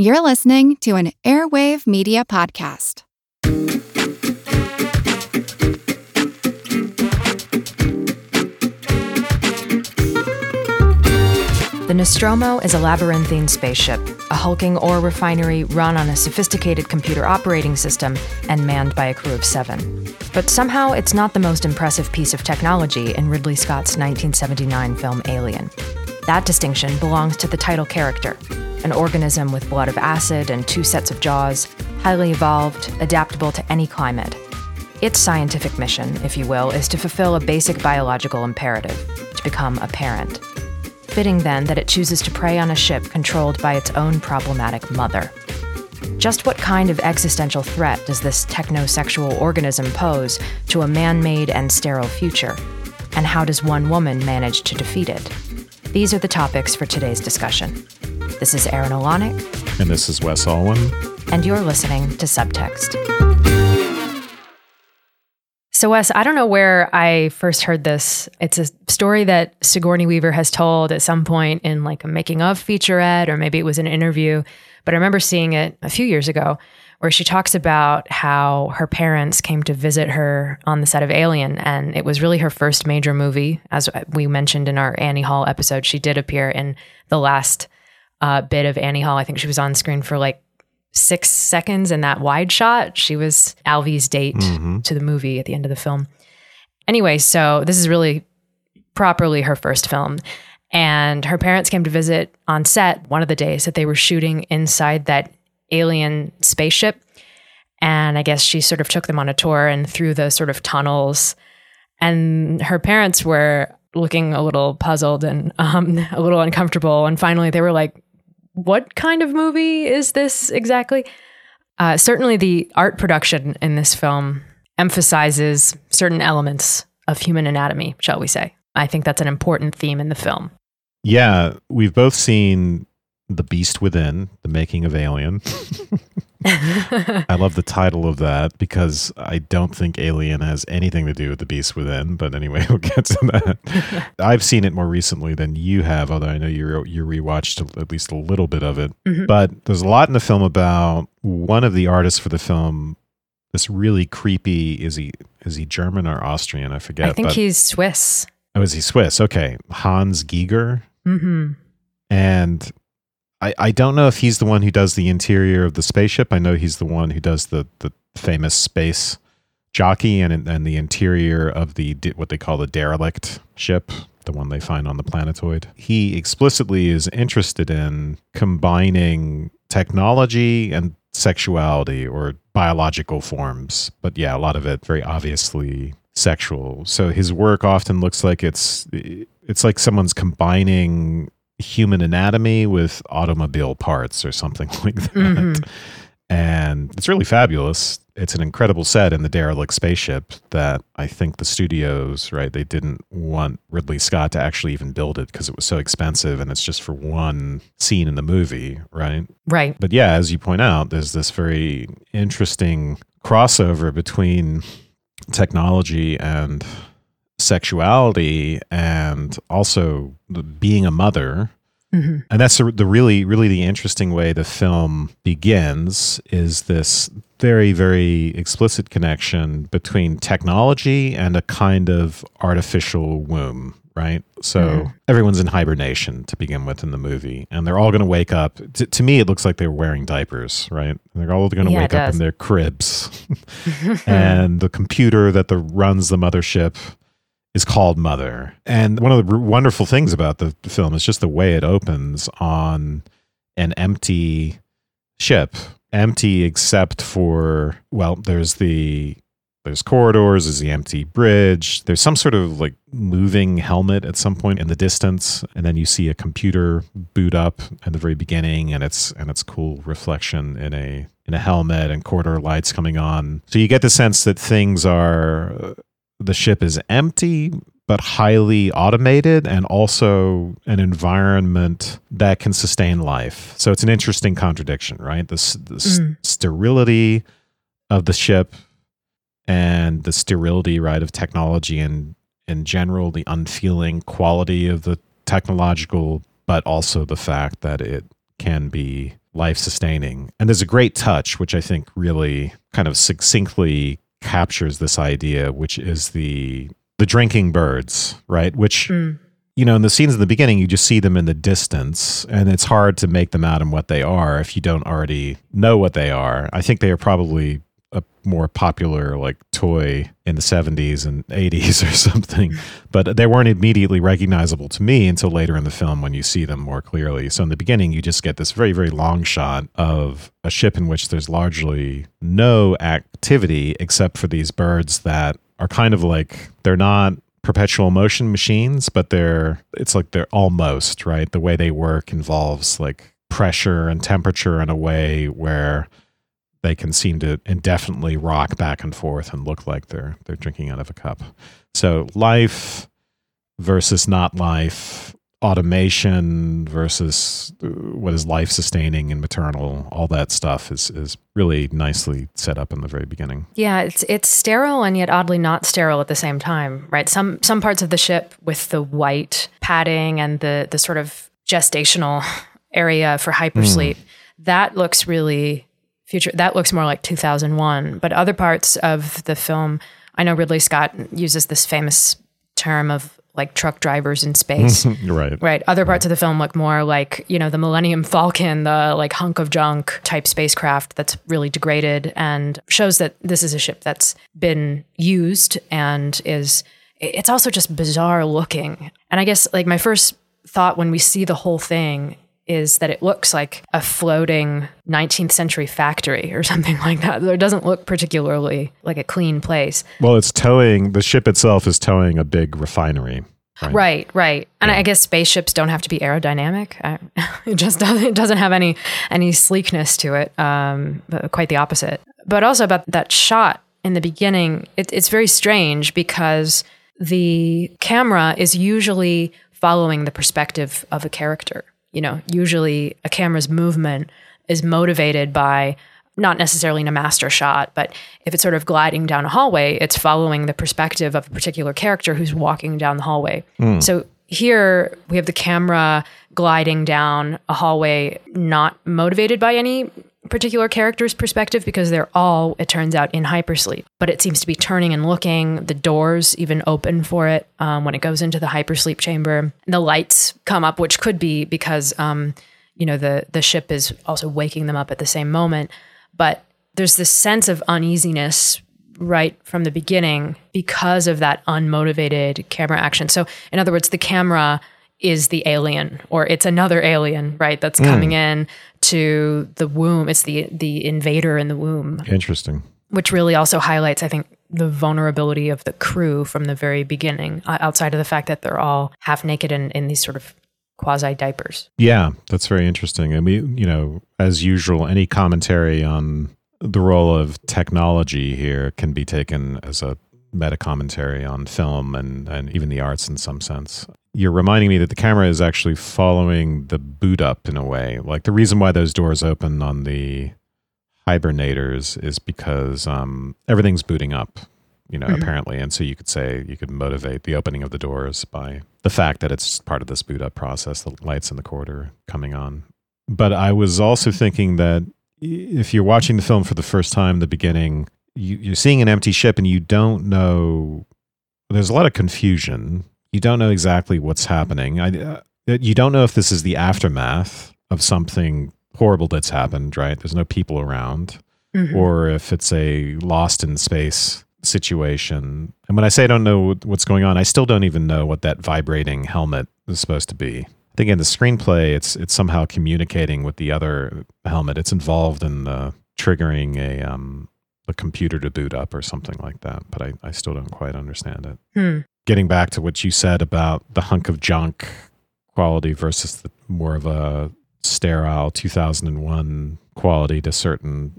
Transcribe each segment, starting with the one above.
You're listening to an Airwave Media Podcast. The Nostromo is a labyrinthine spaceship, a hulking ore refinery run on a sophisticated computer operating system and manned by a crew of seven. But somehow it's not the most impressive piece of technology in Ridley Scott's 1979 film Alien. That distinction belongs to the title character, an organism with blood of acid and two sets of jaws, highly evolved, adaptable to any climate. Its scientific mission, if you will, is to fulfill a basic biological imperative to become a parent fitting then that it chooses to prey on a ship controlled by its own problematic mother. Just what kind of existential threat does this technosexual organism pose to a man made and sterile future? And how does one woman manage to defeat it? These are the topics for today's discussion. This is Erin O'Luanaigh. And this is Wes Alwan. And you're listening to Subtext. So, Wes, I don't know where I first heard this. It's a story that Sigourney Weaver has told at some point in like a making of featurette, or maybe it was an interview. But I remember seeing it a few years ago where she talks about how her parents came to visit her on the set of Alien. And it was really her first major movie. As we mentioned in our Annie Hall episode, she did appear in the last uh, bit of Annie Hall. I think she was on screen for like six seconds in that wide shot. She was Alvy's date mm-hmm. to the movie at the end of the film. Anyway, so this is really properly her first film. And her parents came to visit on set one of the days that they were shooting inside that alien spaceship. And I guess she sort of took them on a tour and through the sort of tunnels. And her parents were looking a little puzzled and um, a little uncomfortable. And finally, they were like, what kind of movie is this exactly? Uh, certainly, the art production in this film emphasizes certain elements of human anatomy, shall we say. I think that's an important theme in the film. Yeah, we've both seen The Beast Within, the making of Alien. I love the title of that because I don't think Alien has anything to do with the Beast Within. But anyway, we'll get to that. I've seen it more recently than you have, although I know you you rewatched at least a little bit of it. Mm-hmm. But there's a lot in the film about one of the artists for the film. This really creepy is he is he German or Austrian? I forget. I think he's Swiss. Oh, is he Swiss? Okay, Hans Giger. Mm-hmm. And I, I don't know if he's the one who does the interior of the spaceship. I know he's the one who does the, the famous space jockey and and the interior of the what they call the derelict ship, the one they find on the planetoid. He explicitly is interested in combining technology and sexuality or biological forms. But yeah, a lot of it very obviously sexual. So his work often looks like it's it's like someone's combining human anatomy with automobile parts or something like that. Mm-hmm. And it's really fabulous. It's an incredible set in the derelict spaceship that I think the studios, right, they didn't want Ridley Scott to actually even build it because it was so expensive and it's just for one scene in the movie, right? Right. But yeah, as you point out, there's this very interesting crossover between technology and sexuality and also being a mother. Mm-hmm. And that's the really, really the interesting way the film begins is this very, very explicit connection between technology and a kind of artificial womb, right? So mm. everyone's in hibernation to begin with in the movie, and they're all going to wake up. T- to me, it looks like they're wearing diapers, right? They're all going to yeah, wake up in their cribs, and the computer that the, runs the mothership is called Mother. And one of the wonderful things about the film is just the way it opens on an empty ship. Empty except for well, there's the there's corridors, there's the empty bridge, there's some sort of like moving helmet at some point in the distance, and then you see a computer boot up at the very beginning and it's and it's cool reflection in a in a helmet and corridor lights coming on. So you get the sense that things are the ship is empty but highly automated and also an environment that can sustain life. So it's an interesting contradiction, right? The, the mm. sterility of the ship and the sterility, right, of technology and in general, the unfeeling quality of the technological, but also the fact that it can be life sustaining. And there's a great touch, which I think really kind of succinctly captures this idea, which is the the drinking birds, right? Which Mm. you know, in the scenes in the beginning, you just see them in the distance, and it's hard to make them out and what they are if you don't already know what they are. I think they are probably more popular like toy in the 70s and 80s or something, but they weren't immediately recognizable to me until later in the film when you see them more clearly. So in the beginning, you just get this very, very long shot of a ship in which there's largely no activity except for these birds that are kind of like they're not perpetual motion machines, but they're it's like they're almost right. The way they work involves like pressure and temperature in a way where they can seem to indefinitely rock back and forth and look like they're they're drinking out of a cup. So life versus not life, automation versus uh, what is life sustaining and maternal, all that stuff is is really nicely set up in the very beginning. Yeah, it's it's sterile and yet oddly not sterile at the same time, right? Some some parts of the ship with the white padding and the the sort of gestational area for hypersleep, that looks really future that looks more like 2001, but other parts of the film, I know Ridley Scott uses this famous term of like truck drivers in space. right. Right. Other parts of the film look more like, you know, the Millennium Falcon, the like hunk of junk type spacecraft that's really degraded and shows that this is a ship that's been used and is, it's also just bizarre looking. And I guess like my first thought when we see the whole thing is that it looks like a floating 19th century factory or something like that. It doesn't look particularly like a clean place. Well, it's towing the ship itself is towing a big refinery. Right. Right, right. And I guess spaceships don't have to be aerodynamic. I, it just doesn't. It doesn't have any any sleekness to it. Um, but quite the opposite. But also about that shot in the beginning, it, it's very strange because the camera is usually following the perspective of a character. You know, usually a camera's movement is motivated by not necessarily in a master shot, but if it's sort of gliding down a hallway, it's following the perspective of a particular character who's walking down the hallway. Hmm. So here we have the camera gliding down a hallway, not motivated by any particular character's perspective because they're all, it turns out, in hypersleep. But it seems to be turning and looking. The doors even open for it um, when it goes into the hypersleep chamber. The lights come up, which could be because, um, you know, the the ship is also waking them up at the same moment. But there's this sense of uneasiness right from the beginning because of that unmotivated camera action. So, in other words, the camera is the alien or it's another alien, right? That's coming in to the womb. It's the the invader in the womb, Interesting. which really also highlights I think the vulnerability of the crew from the very beginning uh, outside of the fact that they're all half naked and in these sort of quasi diapers. Yeah, that's very interesting. I mean, you know, as usual, any commentary on the role of technology here can be taken as a meta commentary on film and, and even the arts in some sense. You're reminding me that the camera is actually following the boot up in a way. Like the reason why those doors open on the hibernators is because um, everything's booting up, you know, apparently. And so you could say you could motivate the opening of the doors by the fact that it's part of this boot up process, the lights in the corridor coming on. But I was also thinking that if you're watching the film for the first time, the beginning, you, you're seeing an empty ship and you don't know. There's a lot of confusion. You don't know exactly what's happening. I, uh, you don't know if this is the aftermath of something horrible that's happened. Right? There's no people around, or if it's a lost in space situation. And when I say I don't know what's going on, I still don't even know what that vibrating helmet is supposed to be. I think in the screenplay, it's it's somehow communicating with the other helmet. It's involved in the triggering a um the computer to boot up or something like that. But I, I still don't quite understand it. Hmm. Getting back to what you said about the hunk of junk quality versus the more of a sterile 2001 quality to certain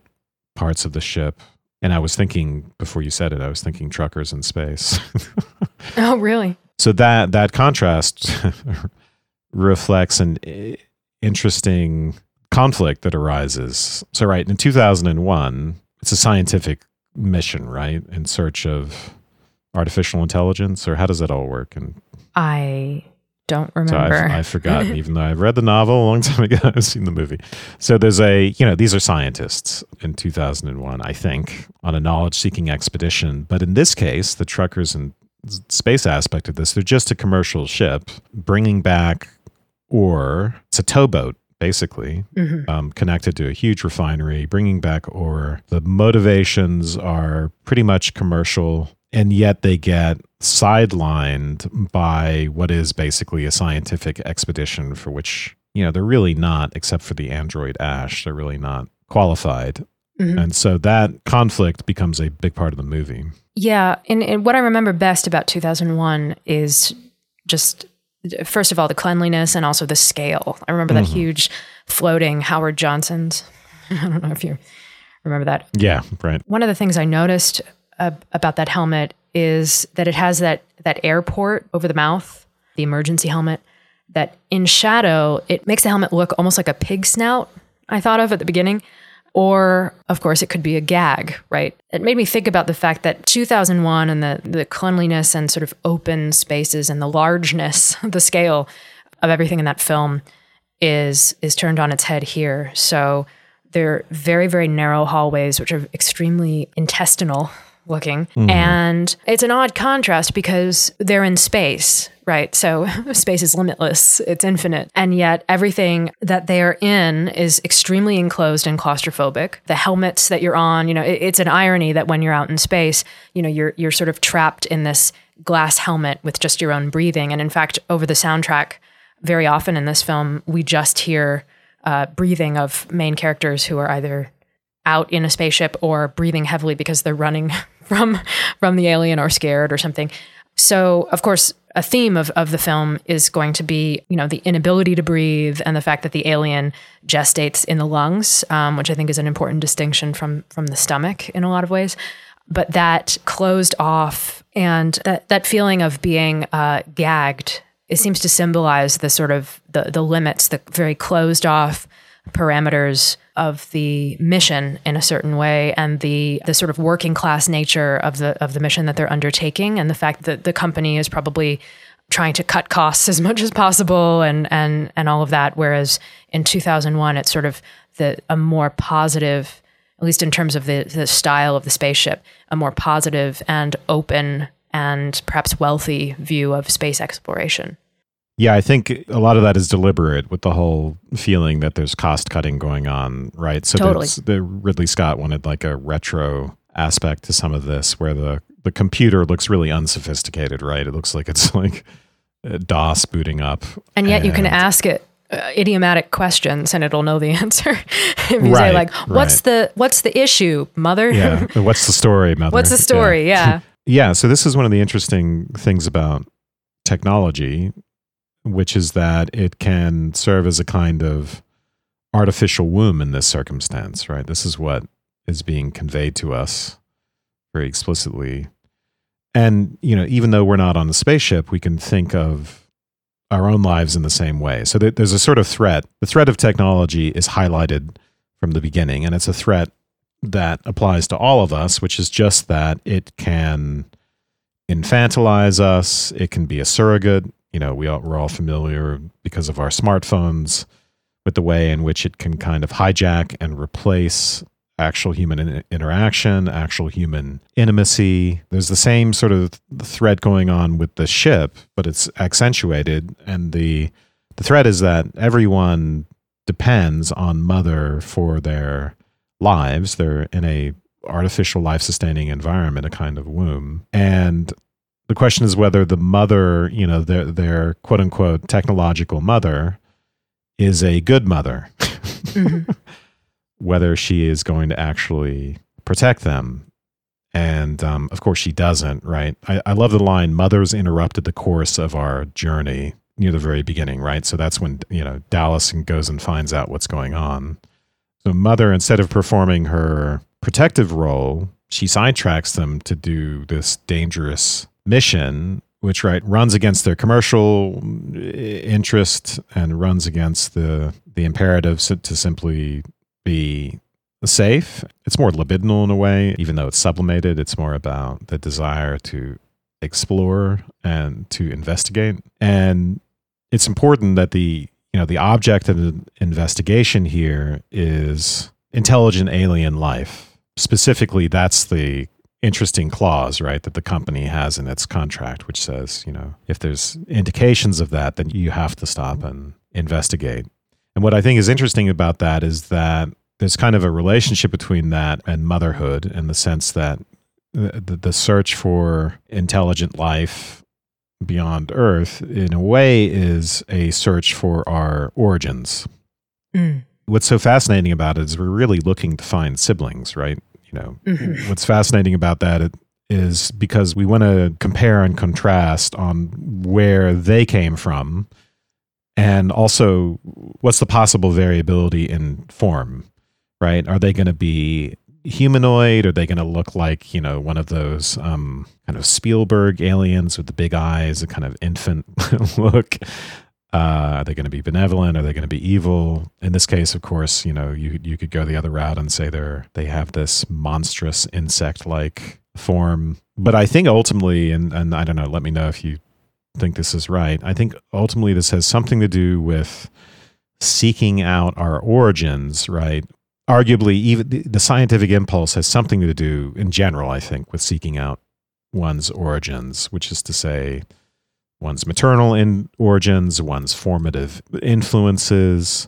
parts of the ship. And I was thinking before you said it, I was thinking truckers in space. Oh, really? so that that contrast reflects an eh, interesting conflict that arises. So right in 2001, it's a scientific mission, right, in search of artificial intelligence, or how does that all work? And I don't So remember. I've, I've forgotten, even though I've read the novel a long time ago. I've seen the movie. So there's a, you know, these are scientists in 2001, I think, on a knowledge seeking expedition. But in this case, the truckers and space aspect of this, they're just a commercial ship bringing back ore. It's a towboat, basically, Mhm. um, connected to a huge refinery, bringing back ore. The motivations are pretty much commercial, and yet they get sidelined by what is basically a scientific expedition for which, you know, they're really not, except for the android Ash, they're really not qualified. Mhm. And so that conflict becomes a big part of the movie. Yeah, and, and what I remember best about 2001 is just first of all the cleanliness and also the scale. I remember that huge floating Howard Johnson's. I don't know if you remember that. Yeah, right. One of the things I noticed uh, about that helmet is that it has that that airport over the mouth, the emergency helmet. That in shadow, it makes the helmet look almost like a pig snout. I thought of at the beginning, or of course, it could be a gag. Right? It made me think about the fact that 2001 and the the cleanliness and sort of open spaces and the largeness, the scale of everything in that film is is turned on its head here. So they're very very narrow hallways, which are extremely intestinal looking, and it's an odd contrast because they're in space, right? So space is limitless; it's infinite, and yet everything that they are in is extremely enclosed and claustrophobic. The helmets that you're on, you know, it, it's an irony that when you're out in space, you know, you're you're sort of trapped in this glass helmet with just your own breathing, and in fact, over the soundtrack very often in this film, we just hear uh, breathing of main characters who are either out in a spaceship or breathing heavily because they're running from from the alien or scared or something. So, of course, a theme of, of the film is going to be, you know, the inability to breathe and the fact that the alien gestates in the lungs, um, which I think is an important distinction from from the stomach in a lot of ways. But that closed off and that that feeling of being uh, gagged, it seems to symbolize the sort of the the limits, the very closed off parameters of the mission in a certain way and the the sort of working class nature of the of the mission that they're undertaking and the fact that the company is probably trying to cut costs as much as possible and and and all of that. Whereas in 2001 it's sort of the a more positive at least in terms of the the style of the spaceship a more positive and open and perhaps wealthy view of space exploration Yeah, I think a lot of that is deliberate with the whole feeling that there's cost cutting going on, right? So Totally. the Ridley Scott wanted like a retro aspect to some of this where the the computer looks really unsophisticated, right? It looks like it's like uh, DOS booting up. And yet you can ask it uh, idiomatic questions and it'll know the answer. if you say Right, like, "What's right. the what's the issue, mother? Yeah. What's the story, mother? what's the Yeah. story?" Yeah. Yeah, so this is one of the interesting things about technology, which is that it can serve as a kind of artificial womb in this circumstance, right? This is what is being conveyed to us very explicitly. And, you know, even though we're not on the spaceship, we can think of our own lives in the same way. So there's a sort of threat. The threat of technology is highlighted from the beginning, and it's a threat that applies to all of us, which is just that it can infantilize us. It can be a surrogate. You know, we all, we're all familiar because of our smartphones with the way in which it can kind of hijack and replace actual human in- interaction, actual human intimacy. There's the same sort of thread going on with the ship, but it's accentuated. And the the threat is that everyone depends on mother for their lives. They're in a artificial life sustaining environment, a kind of womb. And the question is whether the mother, you know, their their quote unquote technological mother is a good mother. Mhm. whether she is going to actually protect them. And um, of course, she doesn't, right? I, I love the line Mothers interrupted the course of our journey near the very beginning, right? So that's when, you know, Dallas goes and finds out what's going on. So, Mother, instead of performing her protective role, she sidetracks them to do this dangerous mission, which, right, runs against their commercial uh, interest and runs against the, the imperative to simply be safe. It's more libidinal in a way, even though it's sublimated. It's more about the desire to explore and to investigate. And it's important that the you know the object of the investigation here is intelligent alien life. Specifically, that's the interesting clause, right, that the company has in its contract, which says, you know, if there's indications of that, then you have to stop and investigate. And what I think is interesting about that is that there's kind of a relationship between that and motherhood in the sense that the, the search for intelligent life beyond Earth, in a way, is a search for our origins. Mm. What's so fascinating about it is we're really looking to find siblings, right? You know, Mhm. what's fascinating about that it- is because we want to compare and contrast on where they came from and also what's the possible variability in form, right? Are they going to be humanoid? Are they going to look like, you know, one of those um, kind of Spielberg aliens with the big eyes, a kind of infant look? Uh, are they going to be benevolent? Are they going to be evil? In this case, of course, you know, you you could go the other route and say they're they have this monstrous insect-like form. But I think ultimately, and and I don't know, let me know if you think this is right. I think ultimately this has something to do with seeking out our origins, right? Arguably, even the, the scientific impulse has something to do, in general, I think, with seeking out one's origins, which is to say, one's maternal in origins, one's formative influences,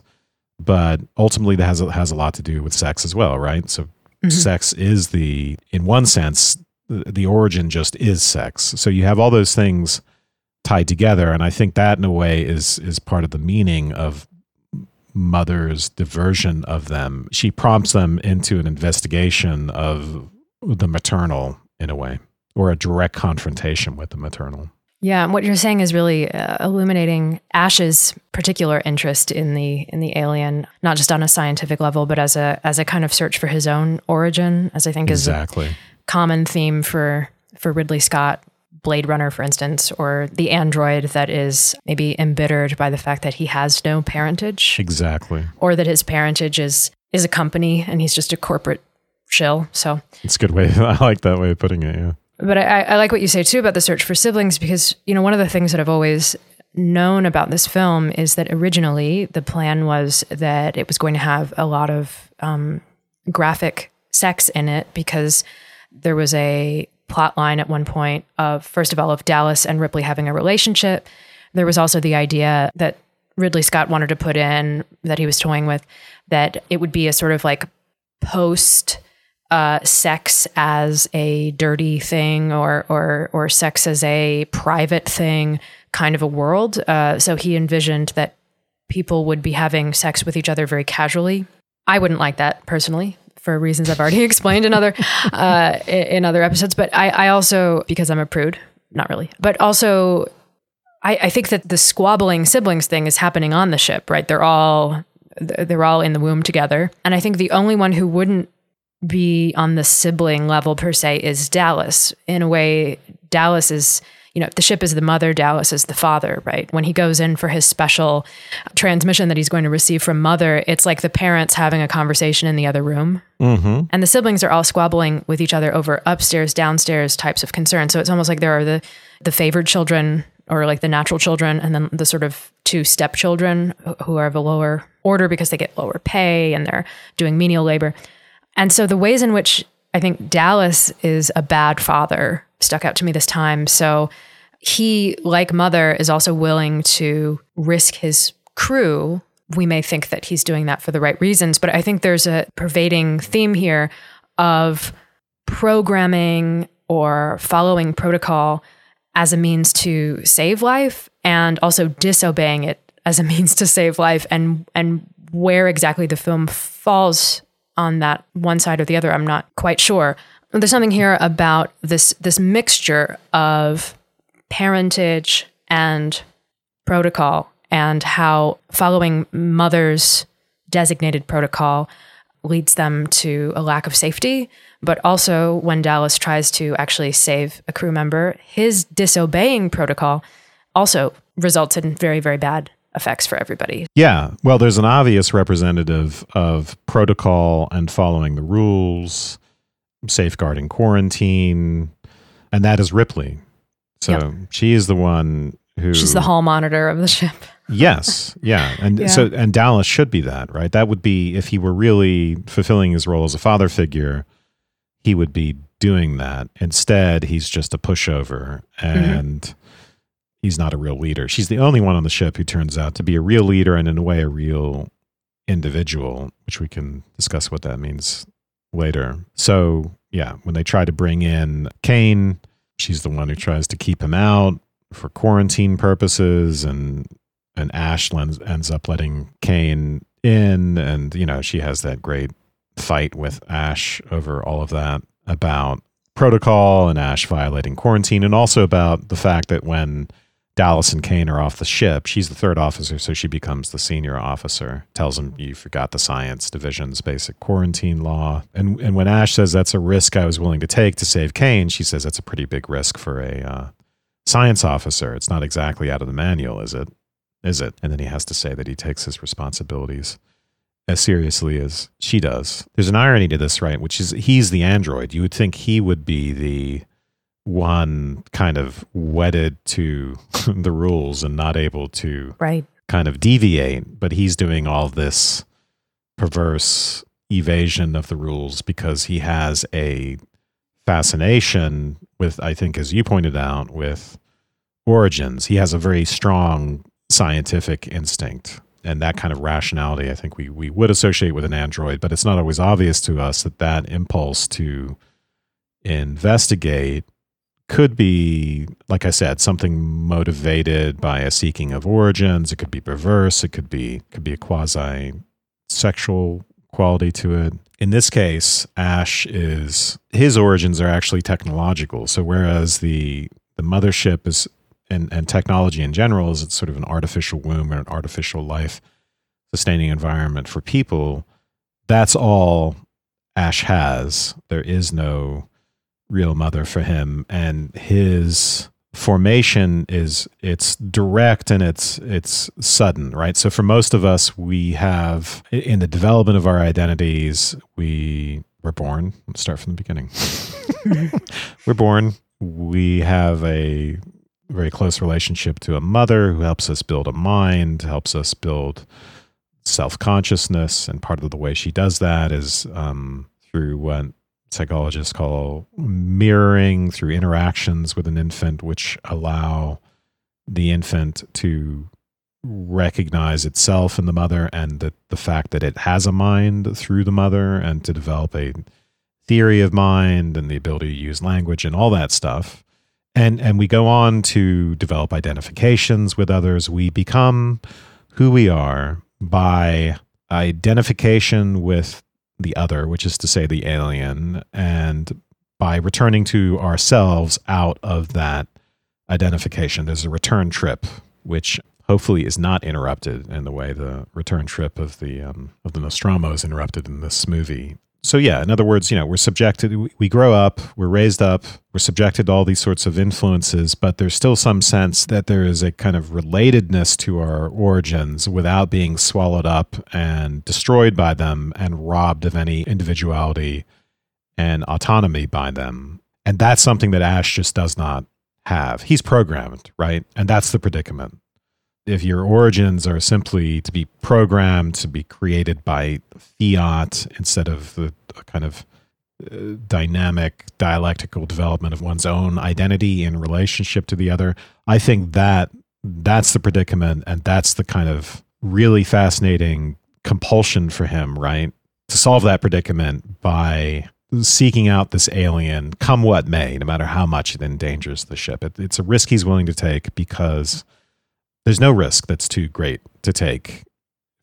but ultimately that has a, has a lot to do with sex as well, right? So Mhm. sex is the in one sense the, the origin just is sex. So you have all those things tied together and I think that in a way is is part of the meaning of mother's diversion of them. She prompts them into an investigation of the maternal in a way or a direct confrontation with the maternal. Yeah, and what you're saying is really uh, illuminating Ash's particular interest in the in the alien, not just on a scientific level, but as a as a kind of search for his own origin, as I think is a Exactly. common theme for for Ridley Scott, Blade Runner, for instance, or the android that is maybe embittered by the fact that he has no parentage, Exactly. or that his parentage is is a company and he's just a corporate shill. So It's a good way. I like that way of putting it. Yeah. But I, I like what you say too about the search for siblings because, you know, one of the things that I've always known about this film is that originally the plan was that it was going to have a lot of um, graphic sex in it because there was a plot line at one point of, first of all, of Dallas and Ripley having a relationship. There was also the idea that Ridley Scott wanted to put in that he was toying with that it would be a sort of like post uh, sex as a dirty thing or or or sex as a private thing kind of a world. Uh, so he envisioned that people would be having sex with each other very casually. I wouldn't like that personally for reasons I've already explained in other uh, in other episodes. But I, I also because I'm a prude, not really, but also I, I think that the squabbling siblings thing is happening on the ship. Right? They're all they're all in the womb together, and I think the only one who wouldn't be on the sibling level per se is Dallas. In a way, Dallas is, you know, the ship is the mother, Dallas is the father, right? When he goes in for his special transmission that he's going to receive from mother, it's like the parents having a conversation in the other room. Mm-hmm. And the siblings are all squabbling with each other over upstairs, downstairs types of concerns. So it's almost like there are the the favored children or like the natural children, and then the sort of two stepchildren who are of a lower order because they get lower pay and they're doing menial labor. And so the ways in which I think Dallas is a bad father stuck out to me this time. So he, like Mother, is also willing to risk his crew. We may think that he's doing that for the right reasons, but I think there's a pervading theme here of programming or following protocol as a means to save life and also disobeying it as a means to save life and and where exactly the film falls on that one side or the other I'm not quite sure. There's something here about this this mixture of parentage and protocol and how following mother's designated protocol leads them to a lack of safety. But also, when Dallas tries to actually save a crew member, his disobeying protocol also results in very, very bad effects for everybody. Yeah. Well, there's an obvious representative of protocol and following the rules, safeguarding quarantine, and that is Ripley. So Yep. she is the one who She's the hall monitor of the ship. Yes, yeah, and Yeah. so and Dallas should be that, right? That would be if he were really fulfilling his role as a father figure, he would be doing that. Instead, he's just a pushover mm-hmm. and he's not a real leader. She's the only one on the ship who turns out to be a real leader and in a way a real individual, which we can discuss what that means later. So, yeah, when they try to bring in Kane, she's the one who tries to keep him out for quarantine purposes and and Ash lends, ends up letting Kane in and you know she has that great fight with Ash over all of that about protocol and Ash violating quarantine and also about the fact that when Dallas and Kane are off the ship, she's the third officer so she becomes the senior officer. Tells him you forgot the science division's basic quarantine law. And and when Ash says that's a risk I was willing to take to save Kane, she says that's a pretty big risk for a uh, science officer. It's not exactly out of the manual, is it? Is it? And then he has to say that he takes his responsibilities as seriously as she does. There's an irony to this, right? Which is he's the android. You would think he would be the one kind of wedded to the rules and not able to Right. kind of deviate, but he's doing all this perverse evasion of the rules because he has a fascination with, I think, as you pointed out, with origins. He has a very strong scientific instinct. And that kind of rationality, I think we, we would associate with an android, but it's not always obvious to us that that impulse to investigate could be, like I said, something motivated by a seeking of origins. It could be perverse. It could be could be a quasi sexual quality to it. In this case, Ash is his origins are actually technological. So whereas the the mothership is and, and technology in general is it's sort of an artificial womb or an artificial life sustaining environment for people, that's all Ash has. There is no real mother for him and his formation is it's direct and it's it's sudden right? So for most of us we have in the development of our identities we we're born let's start from the beginning. We're born we have a very close relationship to a mother who helps us build a mind helps us build self-consciousness and part of the way she does that is um, through what psychologists call mirroring through interactions with an infant, which allow the infant to recognize itself in the mother and the, the fact that it has a mind through the mother and to develop a theory of mind and the ability to use language and all that stuff. And, and we go on to develop identifications with others. We become who we are by identification with the other, which is to say the alien, and by returning to ourselves out of that identification, there's a return trip, which hopefully is not interrupted in the way the return trip of the um, of the Nostromo is interrupted in this movie. So yeah, in other words, you know, we're subjected. we- grow up, we're raised up, we're subjected to all these sorts of influences, but there's still some sense that there is a kind of relatedness to our origins without being swallowed up and destroyed by them and robbed of any individuality and autonomy by them. And that's something that Ash just does not have. He's programmed, right? And that's the predicament. If your origins are simply to be programmed to be created by fiat instead of the kind of uh, dynamic dialectical development of one's own identity in relationship to the other, I think that that's the predicament and that's the kind of really fascinating compulsion for him, right? To solve that predicament by seeking out this alien, come what may, no matter how much it endangers the ship. It, it's a risk he's willing to take because there's no risk that's too great to take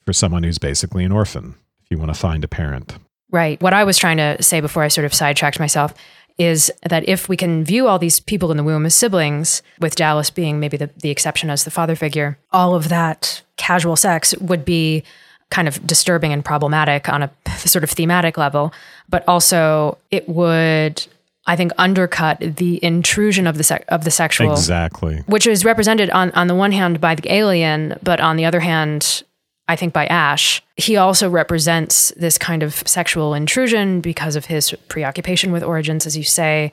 for someone who's basically an orphan if you want to find a parent. Right. What I was trying to say before I sort of sidetracked myself is that if we can view all these people in the womb as siblings, with Dallas being maybe the, the exception as the father figure, all of that casual sex would be kind of disturbing and problematic on a sort of thematic level, but also it would, I think, undercut the intrusion of the of the sexual Exactly. which is represented on on the one hand by the alien, but on the other hand, I think by Ash. He also represents this kind of sexual intrusion because of his preoccupation with origins, as you say.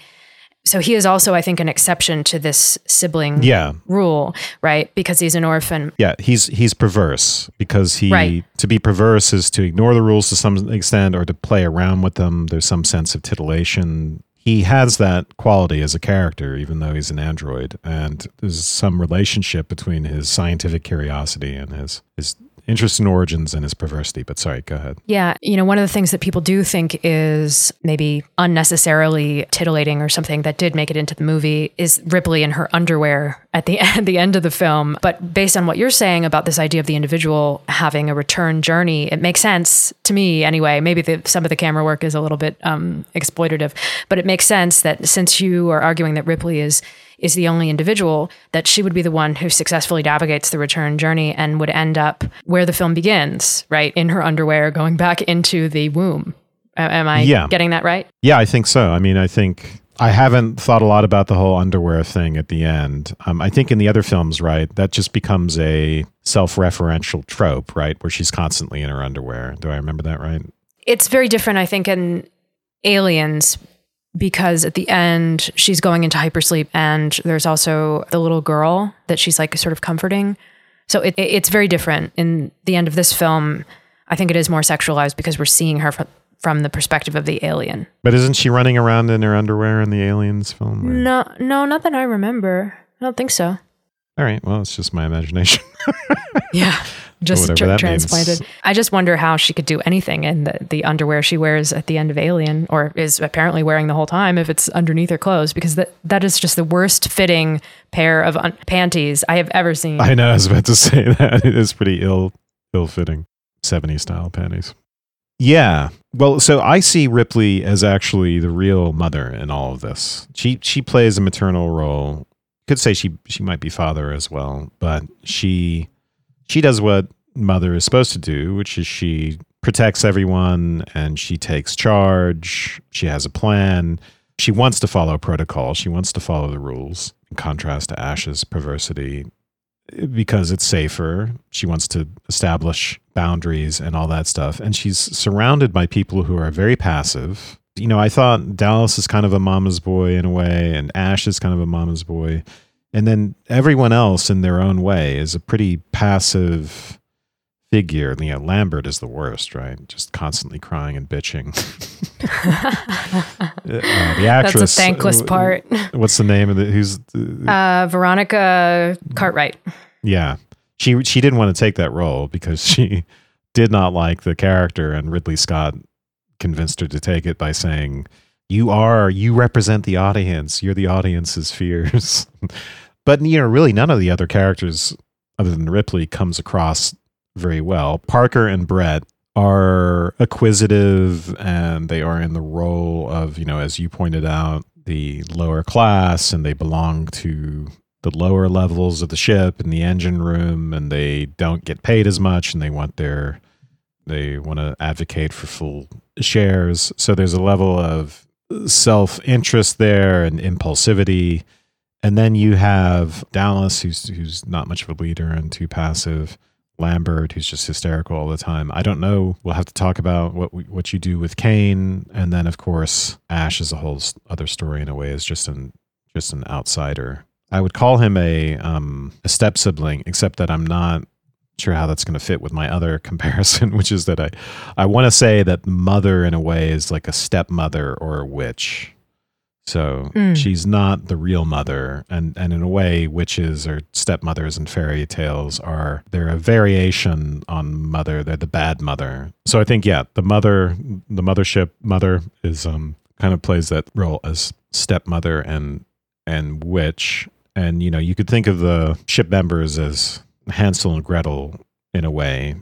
so he is also, I think, an exception to this sibling Yeah. rule, right? Because he's an orphan. Yeah, he's he's perverse because he Right. to be perverse is to ignore the rules to some extent or to play around with them. There's some sense of titillation. He has that quality as a character, even though he's an android, and there's some relationship between his scientific curiosity and his his interest in origins and his perversity. But sorry, go ahead. Yeah. You know, one of the things that people do think is maybe unnecessarily titillating or something that did make it into the movie is Ripley in her underwear at the end, the end of the film. But based on what you're saying about this idea of the individual having a return journey, it makes sense to me anyway. Maybe the, some of the camera work is a little bit um, exploitative, but it makes sense that since you are arguing that Ripley is is the only individual that she would be the one who successfully navigates the return journey and would end up where the film begins, right? In her underwear, going back into the womb. Am I Yeah. getting that right? Yeah, I think so. I mean, I think I haven't thought a lot about the whole underwear thing at the end. Um, I think in the other films, right, that just becomes a self-referential trope, right, where she's constantly in her underwear. Do I remember that right? It's very different, I think, in Aliens because at the end she's going into hypersleep and there's also the little girl that she's like sort of comforting. So it, it- it's very different. In the end of this film, I think it is more sexualized because we're seeing her from, from the perspective of the alien. But isn't she running around in her underwear in the Aliens film? or- No, no, not that I remember. I don't think so. All right, well, it's just my imagination. Yeah, just whatever tra- that means. transplanted. I just wonder how she could do anything in the, the underwear she wears at the end of Alien, or is apparently wearing the whole time if it's underneath her clothes, because that that is just the worst fitting pair of un- panties I have ever seen. I know I was about to say that. It is pretty ill ill-fitting 70s style panties. Yeah. Well, so I see Ripley as actually the real mother in all of this. She she plays a maternal role. Could say she she might be father as well, but she she does what mother is supposed to do, which is she protects everyone and she takes charge. She has a plan. She wants to follow protocol. She wants to follow the rules. In contrast to Ash's perversity, because it's safer. She wants to establish boundaries and all that stuff. And she's surrounded by people who are very passive. You know, I thought Dallas is kind of a mama's boy in a way, and Ash is kind of a mama's boy. And then everyone else in their own way is a pretty passive figure. You know, Lambert is the worst, right? Just constantly crying and bitching. Uh, the actress. That's a thankless uh, part. What's the name of the? Who's the, Uh, Veronica Cartwright. Yeah. She she didn't want to take that role because she did not like the character and Ridley Scott convinced her to take it by saying, "You are you represent the audience. You're the audience's fears." but you know, really none of the other characters other than Ripley comes across very well. Parker and Brett are acquisitive and they are in the role of, you know, as you pointed out, the lower class and they belong to the lower levels of the ship in the engine room and they don't get paid as much and they want their they want to advocate for full shares so there's a level of self-interest there and impulsivity and then you have Dallas who's who's not much of a leader and too passive. Lambert who's just hysterical all the time. I don't know. We'll have to talk about what we, what you do with Kane. And then of course Ash is a whole other story in a way. Is just an just an outsider. I would call him a um, a step sibling, except that I'm not sure how that's going to fit with my other comparison, which is that I I want to say that mother in a way is like a stepmother or a witch. So Mm. she's not the real mother, and and in a way, witches or stepmothers in fairy tales are they're a variation on mother. They're the bad mother. So I think yeah, the mother, the mothership mother is um kind of plays that role as stepmother and and witch. And you know, you could think of the ship members as Hansel and Gretel in a way,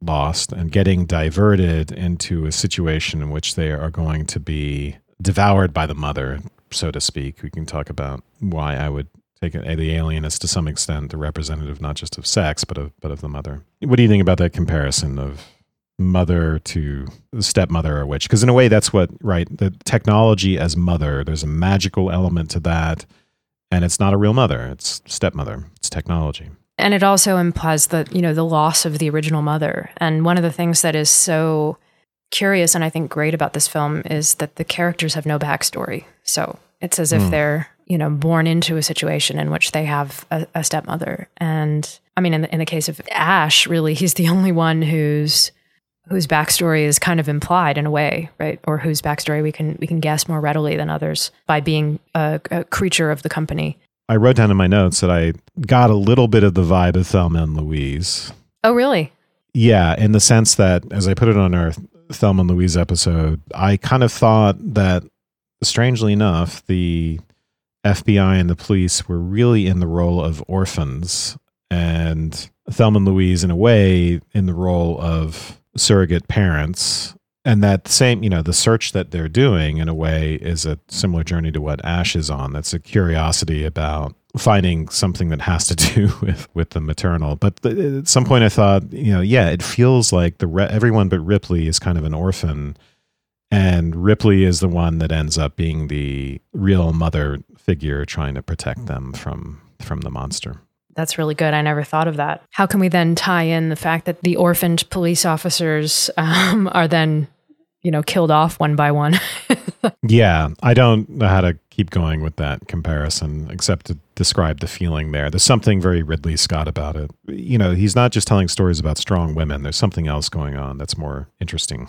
lost and getting diverted into a situation in which they are going to be devoured by the mother, so to speak. We can talk about why I would take the alien as to some extent the representative not just of sex, but of but of the mother. What do you think about that comparison of mother to stepmother or witch? Because in a way, that's what right. The technology as mother, there's a magical element to that, and it's not a real mother. It's stepmother. It's technology. And it also implies that you know, the loss of the original mother. And one of the things that is so curious and I think great about this film is that the characters have no backstory. So It's as if hmm. they're, you know, born into a situation in which they have a, a stepmother. And I mean, in the, in the case of Ash, really, he's the only one who's whose backstory is kind of implied in a way, right? Or whose backstory we can we can guess more readily than others by being a, a creature of the company. I wrote down in my notes that I got a little bit of the vibe of Thelma and Louise. Oh, really? Yeah, in the sense that as I put it on our Thelma and Louise episode, I kind of thought that strangely enough, the FBI and the police were really in the role of orphans. And Thelma and Louise in a way in the role of surrogate parents. And that same you know the search that they're doing in a way is a similar journey to what ash is on. That's a curiosity about finding something that has to do with with the maternal but at some point i thought you know yeah it feels like the everyone but ripley is kind of an orphan and ripley is the one that ends up being the real mother figure trying to protect them from from the monster That's really good. I never thought of that. How can we then tie in the fact that the orphaned police officers um, are then, you know, killed off one by one? Yeah, I don't know how to keep going with that comparison except to describe the feeling there. There's something very Ridley Scott about it. You know, he's not just telling stories about strong women, there's something else going on that's more interesting.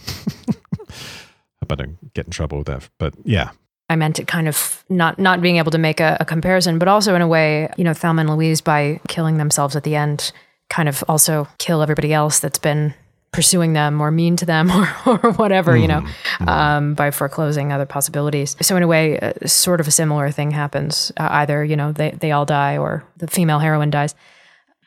About to get in trouble with that. But yeah, I meant it kind of not not being able to make a, a comparison, but also in a way, you know, Thelma and Louise by killing themselves at the end, kind of also kill everybody else that's been pursuing them or mean to them or, or whatever, you know, um, by foreclosing other possibilities. So in a way, uh, sort of a similar thing happens. Uh, either you know they they all die or the female heroine dies.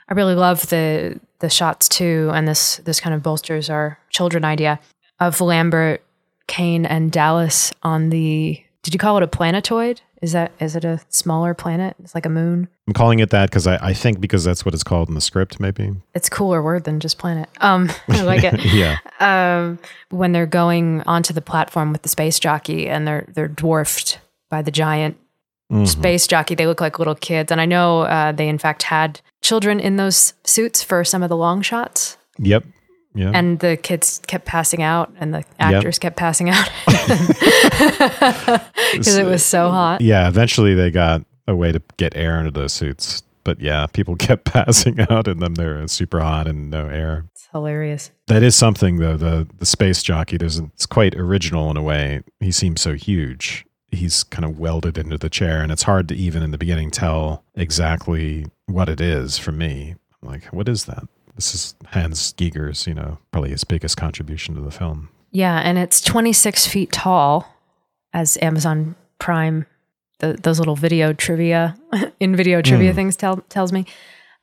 I really love the the shots too, and this this kind of bolsters our children idea of Lambert, Kane, and Dallas on the. Did you call it a planetoid? Is that is it a smaller planet? It's like a moon. I'm calling it that because I, I think because that's what it's called in the script, maybe. It's a cooler word than just planet. Um, I like it. yeah. um, when they're going onto the platform with the space jockey and they're they're dwarfed by the giant Mhm. space jockey. They look like little kids, and I know uh, they in fact had children in those suits for some of the long shots. Yep. Yeah. And the kids kept passing out, and the actors kept passing out because it was so hot. yeah. Eventually, they got a way to get air into those suits. But yeah, people kept passing out in them. They're super hot and no air. It's hilarious. That is something, though. The the space jockey doesn't. It's quite original in a way. He seems so huge. He's kind of welded into the chair, and it's hard to even in the beginning tell exactly what it is. For me, I'm like, what is that? This is Hans Giger's, you know, probably his biggest contribution to the film. Yeah, and it's 26 feet tall, as Amazon Prime, the, those little video trivia, in video trivia hmm. things tell, tells me.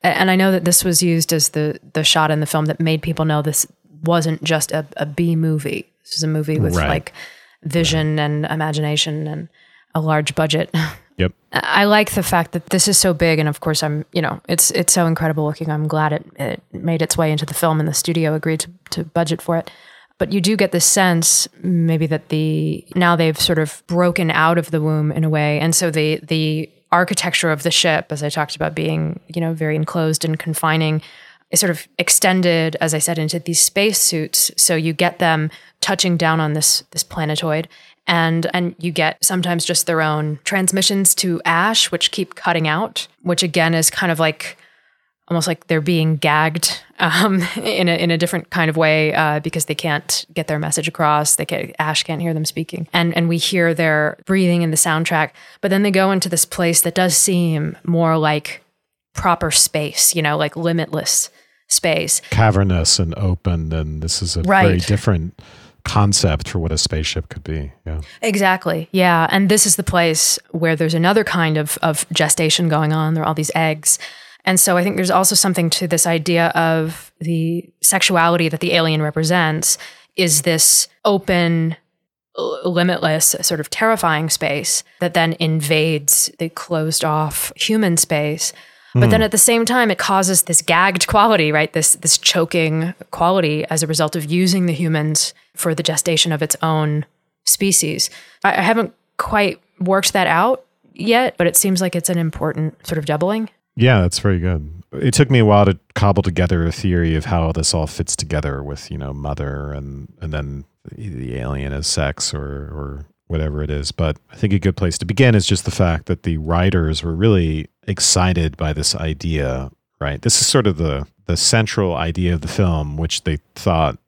And I know that this was used as the the shot in the film that made people know this wasn't just a, a B movie. This is a movie with Right. like vision and imagination and a large budget. Yep. I like the fact that this is so big, and of course, I'm you know it's it's so incredible looking. I'm glad it, it made its way into the film, and the studio agreed to, to budget for it. But you do get the sense, maybe that the now they've sort of broken out of the womb in a way, and so the the architecture of the ship, as I talked about, being you know very enclosed and confining, is sort of extended, as I said, into these spacesuits. So you get them touching down on this this planetoid, and and you get sometimes just their own transmissions to Ash, which keep cutting out, which again is kind of like almost like they're being gagged um, in a in a different kind of way uh, because they can't get their message across. They can Ash can't hear them speaking, and and we hear their breathing in the soundtrack. But then they go into this place that does seem more like proper space, you know, like limitless space. Cavernous and open, and this is a very different concept for what a spaceship could be. Yeah. Exactly. Yeah. And this is the place where there's another kind of, of gestation going on. There are all these eggs. And so I think there's also something to this idea of the sexuality that the alien represents is this open, limitless, sort of terrifying space that then invades the closed off human space. But then hmm. at the same time, it causes this gagged quality, right? This this choking quality as a result of using the humans for the gestation of its own species. I, I haven't quite worked that out yet, but it seems like it's an important sort of doubling. Yeah, that's very good. It took me a while to cobble together a theory of how this all fits together with, you know, mother and and then the alien as sex or or whatever it is. But I think a good place to begin is just the fact that the writers were really excited by this idea, right? This is sort of the the central idea of the film, which they thought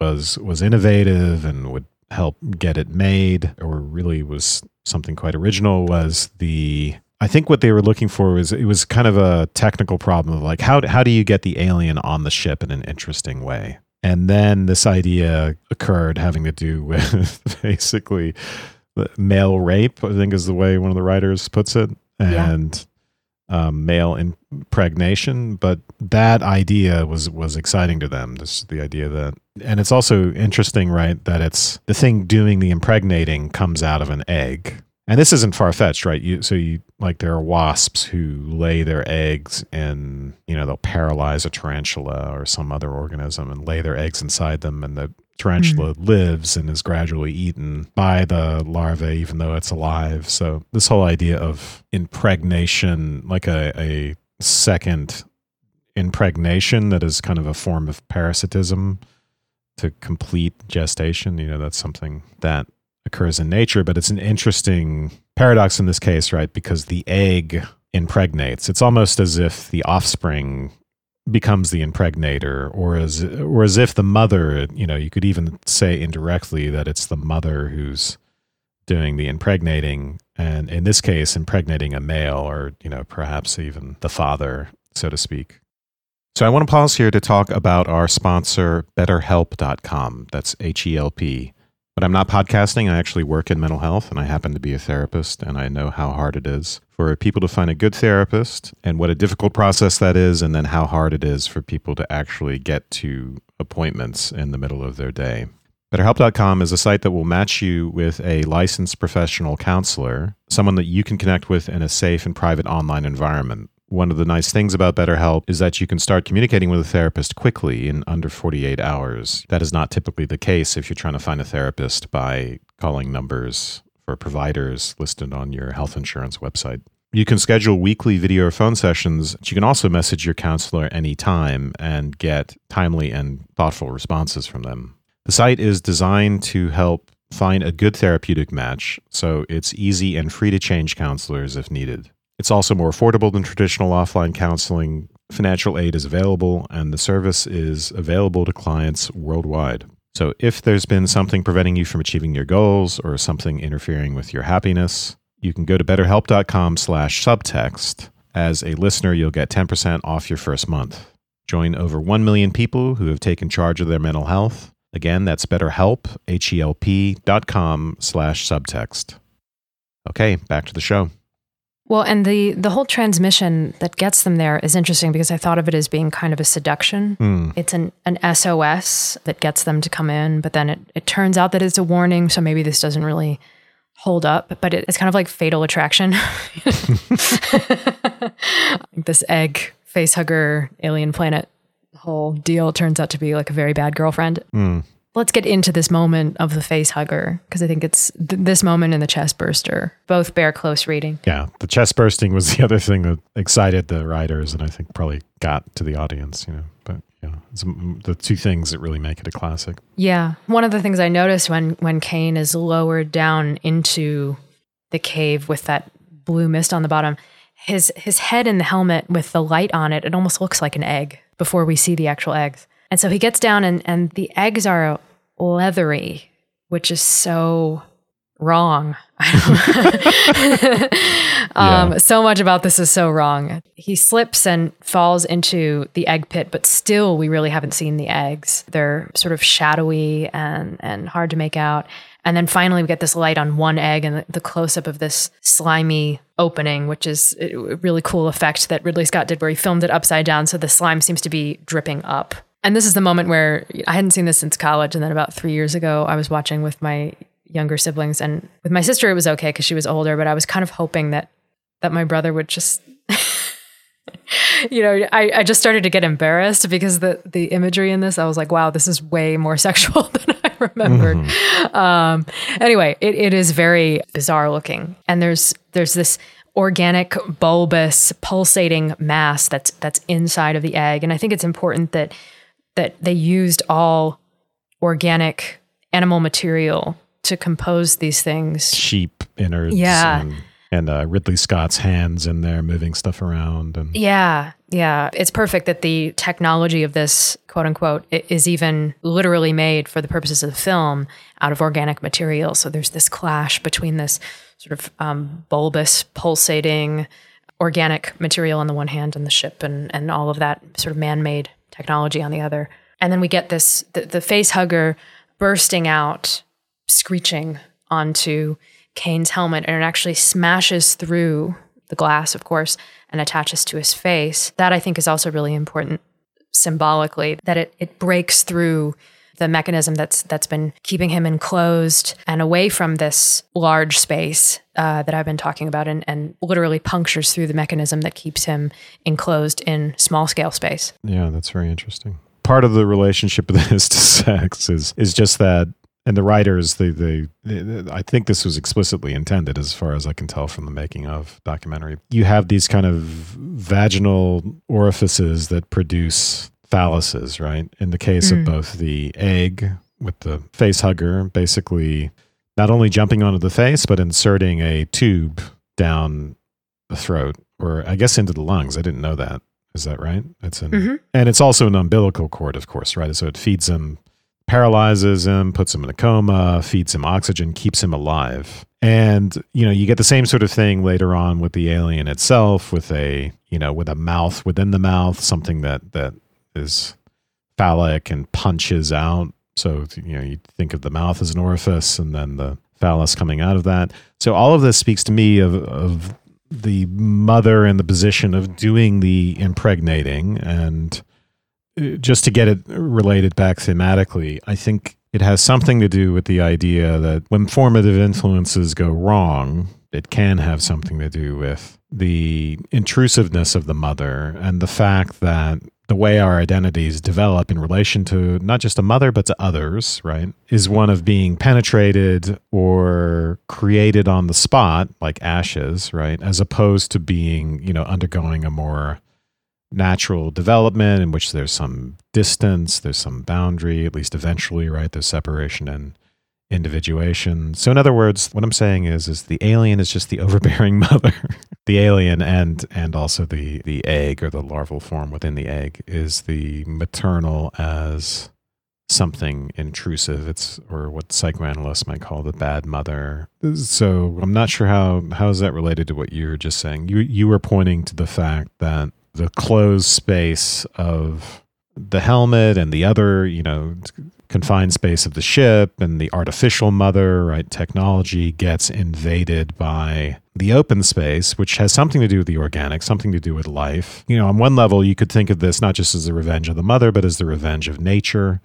was was innovative and would help get it made, or really was something quite original. Was the I think what they were looking for was it was kind of a technical problem of like how how do you get the alien on the ship in an interesting way, and then this idea occurred having to do with basically male rape, I think is the way one of the writers puts it. And yeah. Um, male impregnation, but that idea was was exciting to them. This the idea that, and it's also interesting, right? That it's the thing doing the impregnating comes out of an egg, and this isn't far fetched, right? You so you like there are wasps who lay their eggs and you know they'll paralyze a tarantula or some other organism and lay their eggs inside them, and the tarantula mm-hmm. lives and is gradually eaten by the larvae, even though it's alive. So this whole idea of impregnation, like a, a second impregnation that is kind of a form of parasitism to complete gestation, you know, that's something that occurs in nature, but it's an interesting paradox in this case, right? Because the egg impregnates. It's almost as if the offspring becomes the impregnator or as or as if the mother, you know, you could even say indirectly that it's the mother who's doing the impregnating and in this case impregnating a male or, you know, perhaps even the father, so to speak. So I want to pause here to talk about our sponsor betterhelp.com. That's H E L P. But I'm not podcasting. I actually work in mental health and I happen to be a therapist and I know how hard it is for people to find a good therapist and what a difficult process that is and then how hard it is for people to actually get to appointments in the middle of their day. BetterHelp.com is a site that will match you with a licensed professional counselor, someone that you can connect with in a safe and private online environment. One of the nice things about BetterHelp is that you can start communicating with a therapist quickly in under 48 hours. That is not typically the case if you're trying to find a therapist by calling numbers for providers listed on your health insurance website. You can schedule weekly video or phone sessions. You can also message your counselor anytime and get timely and thoughtful responses from them. The site is designed to help find a good therapeutic match, so it's easy and free to change counselors if needed. It's also more affordable than traditional offline counseling. Financial aid is available, and the service is available to clients worldwide. So, if there's been something preventing you from achieving your goals or something interfering with your happiness, you can go to betterhelp.com/subtext. As a listener, you'll get 10% off your first month. Join over 1 million people who have taken charge of their mental health. Again, that's betterhelp, H-E-L-P dot com slash subtext. Okay, back to the show. Well, and the the whole transmission that gets them there is interesting because I thought of it as being kind of a seduction. Mm. It's an, an SOS that gets them to come in, but then it, it turns out that it's a warning. So maybe this doesn't really hold up, but it, it's kind of like fatal attraction. this egg face hugger alien planet whole deal turns out to be like a very bad girlfriend. Mm let's get into this moment of the face hugger because I think it's th- this moment and the chest burster both bear close reading. Yeah, the chest bursting was the other thing that excited the writers and I think probably got to the audience. You know, but yeah, it's the two things that really make it a classic. Yeah, one of the things I noticed when when Kane is lowered down into the cave with that blue mist on the bottom. His his head in the helmet with the light on it, it almost looks like an egg before we see the actual eggs. And so he gets down, and, and the eggs are leathery, which is so wrong. um, yeah. So much about this is so wrong. He slips and falls into the egg pit, but still, we really haven't seen the eggs. They're sort of shadowy and, and hard to make out. And then finally, we get this light on one egg and the, the close up of this slimy opening, which is a really cool effect that Ridley Scott did, where he filmed it upside down. So the slime seems to be dripping up and this is the moment where I hadn't seen this since college. And then about three years ago, I was watching with my younger siblings. And with my sister, it was okay because she was older, but I was kind of hoping that that my brother would just you know, I, I just started to get embarrassed because the the imagery in this, I was like, wow, this is way more sexual than I remembered. Mm-hmm. Um, anyway, it, it is very bizarre looking. And there's there's this organic bulbous pulsating mass that's that's inside of the egg. And I think it's important that that they used all organic animal material to compose these things. Sheep innards. Yeah. And, and uh, Ridley Scott's hands in there moving stuff around. And Yeah, yeah. It's perfect that the technology of this, quote unquote, is even literally made for the purposes of the film out of organic material. So there's this clash between this sort of um, bulbous, pulsating organic material on the one hand and the ship and, and all of that sort of man made technology on the other. And then we get this the, the face hugger bursting out, screeching onto Kane's helmet, and it actually smashes through the glass, of course, and attaches to his face. That I think is also really important symbolically, that it, it breaks through the mechanism that's that's been keeping him enclosed and away from this large space uh, that I've been talking about, and, and literally punctures through the mechanism that keeps him enclosed in small scale space. yeah, that's very interesting. Part of the relationship of this to sex is is just that and the writers they, they they I think this was explicitly intended as far as I can tell from the making of documentary. You have these kind of vaginal orifices that produce phalluses, right? In the case of both the egg with the face hugger basically not only jumping onto the face but inserting a tube down the throat or I guess into the lungs. I didn't know that. Is that right? It's in, Mhm. and it's also an umbilical cord, of course, right? So it feeds him, paralyzes him, puts him in a coma, feeds him oxygen, keeps him alive. And you know, you get the same sort of thing later on with the alien itself, with a you know, with a mouth within the mouth, something that that is phallic and punches out. So you know, you think of the mouth as an orifice, and then the phallus coming out of that. So all of this speaks to me of of the mother in the position of doing the impregnating and uh, just to get it related back thematically i think it has something to do with the idea that when formative influences go wrong it can have something to do with the intrusiveness of the mother and the fact that the way our identities develop in relation to not just a mother but to others right is one of being penetrated or created on the spot like ashes right as opposed to being you know undergoing a more natural development in which there's some distance there's some boundary at least eventually right there's separation and individuation. So in other words what i'm saying is is the alien is just the overbearing mother. The alien and and also the the egg or the larval form within the egg is the maternal as something intrusive. It's or what psychoanalysts might call the bad mother. So i'm not sure how how is that related to what you were just saying. You you were pointing to the fact that the closed space of the helmet and the other you know confined space of the ship and the artificial mother, right? Technology gets invaded by the open space, which has something to do with the organic, something to do with life. You know, on one level, you could think of this not just as the revenge of the mother, but as the revenge of nature,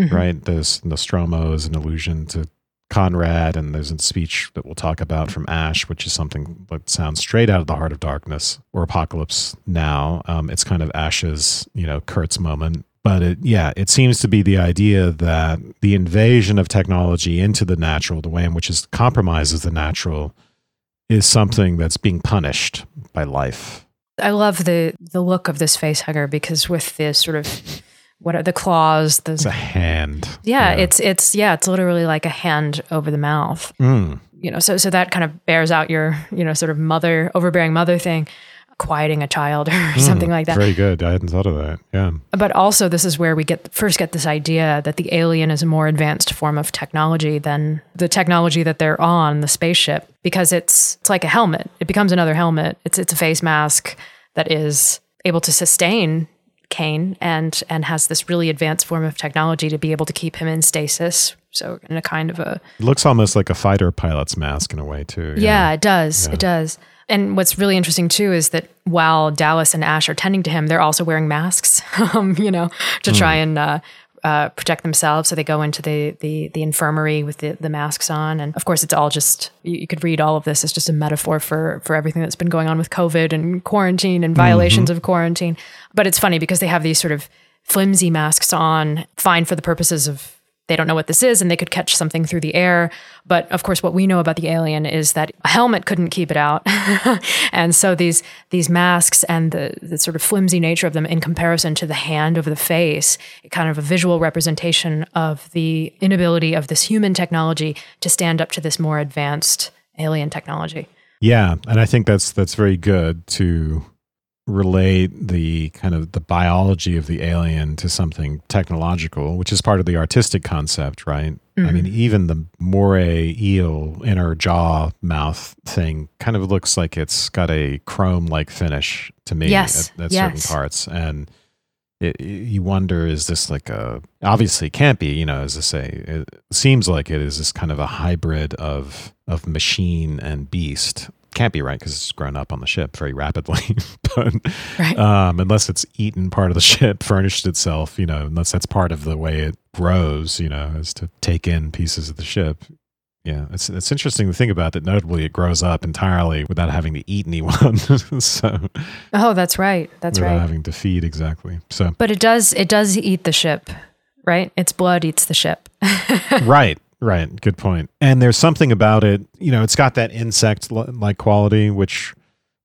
Mhm. right? There's Nostromo is an allusion to Conrad, and there's a speech that we'll talk about from Ash, which is something that sounds straight out of the Heart of Darkness or Apocalypse Now. Um, it's kind of Ash's, you know, Kurtz moment. But it, yeah, it seems to be the idea that the invasion of technology into the natural, the way in which it compromises the natural, is something that's being punished by life. I love the the look of this face hugger because with the sort of what are the claws, It's the a hand. yeah, it's it's yeah, it's literally like a hand over the mouth. Mm. You know, so so that kind of bears out your you know sort of mother overbearing mother thing, quieting a child or hmm, something like that. Very good. I hadn't thought of that. Yeah. But also, this is where we get first get this idea that the alien is a more advanced form of technology than the technology that they're on the spaceship, because it's it's like a helmet. It becomes another helmet. It's it's a face mask that is able to sustain Kane and and has this really advanced form of technology to be able to keep him in stasis. So in a kind of a It looks almost like a fighter pilot's mask in a way, too. yeah, it does. It does. And what's really interesting too is that while Dallas and Ash are tending to him, they're also wearing masks, um, you know, to try and uh, uh, protect themselves. So they go into the the, the infirmary with the, the masks on, and of course, it's all just you, you could read all of this as just a metaphor for for everything that's been going on with COVID and quarantine and violations of quarantine. But it's funny because they have these sort of flimsy masks on, fine for the purposes of they don't know what this is and they could catch something through the air. But of course, what we know about the alien is that a helmet couldn't keep it out. and so these these masks and the, the sort of flimsy nature of them in comparison to the hand over the face, kind of a visual representation of the inability of this human technology to stand up to this more advanced alien technology. Yeah, and I think that's that's very good to relate the kind of the biology of the alien to something technological, which is part of the artistic concept, right? Mm-hmm. I mean, even the moray eel inner jaw mouth thing kind of looks like it's got a chrome like finish to me yes. at, at yes. certain parts. And it, you wonder, is this like a, obviously can't be, you know, as I say, it seems like it is this kind of a hybrid of, of machine and beast can't be right because it's grown up on the ship very rapidly. but right. um, unless it's eaten part of the ship, furnished itself, you know, unless that's part of the way it grows, you know, is to take in pieces of the ship. Yeah, it's it's interesting to think about that. Notably, it grows up entirely without having to eat anyone. so, oh, that's right. That's without right. Having to feed exactly. So, but it does it does eat the ship, right? Its blood eats the ship. right. Right. Good point. And there's something about it, you know, it's got that insect like quality, which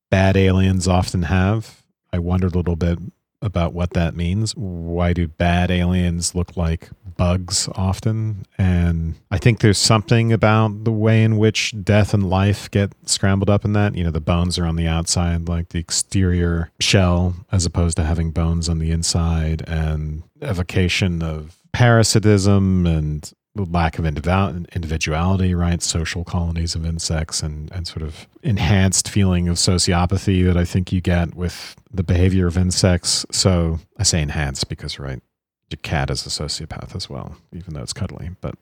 bad aliens often have. I wondered a little bit about what that means. Why do bad aliens look like bugs often? And I think there's something about the way in which death and life get scrambled up in that. You know, the bones are on the outside, like the exterior shell, as opposed to having bones on the inside, and evocation of parasitism and lack of individuality, right? Social colonies of insects and, and sort of enhanced feeling of sociopathy that I think you get with the behavior of insects. So I say enhanced because, right, your cat is a sociopath as well, even though it's cuddly. But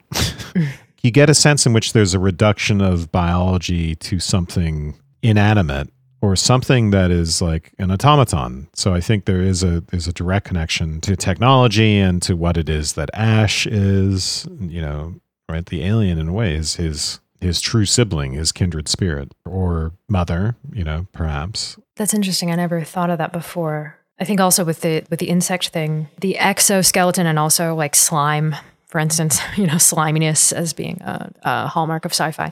you get a sense in which there's a reduction of biology to something inanimate or something that is like an automaton. So I think there is a there's a direct connection to technology and to what it is that Ash is. You know, right? The alien in a way is his his true sibling, his kindred spirit or mother. You know, perhaps. That's interesting. I never thought of that before. I think also with the with the insect thing, the exoskeleton and also like slime, for instance, you know, sliminess as being a, a hallmark of sci-fi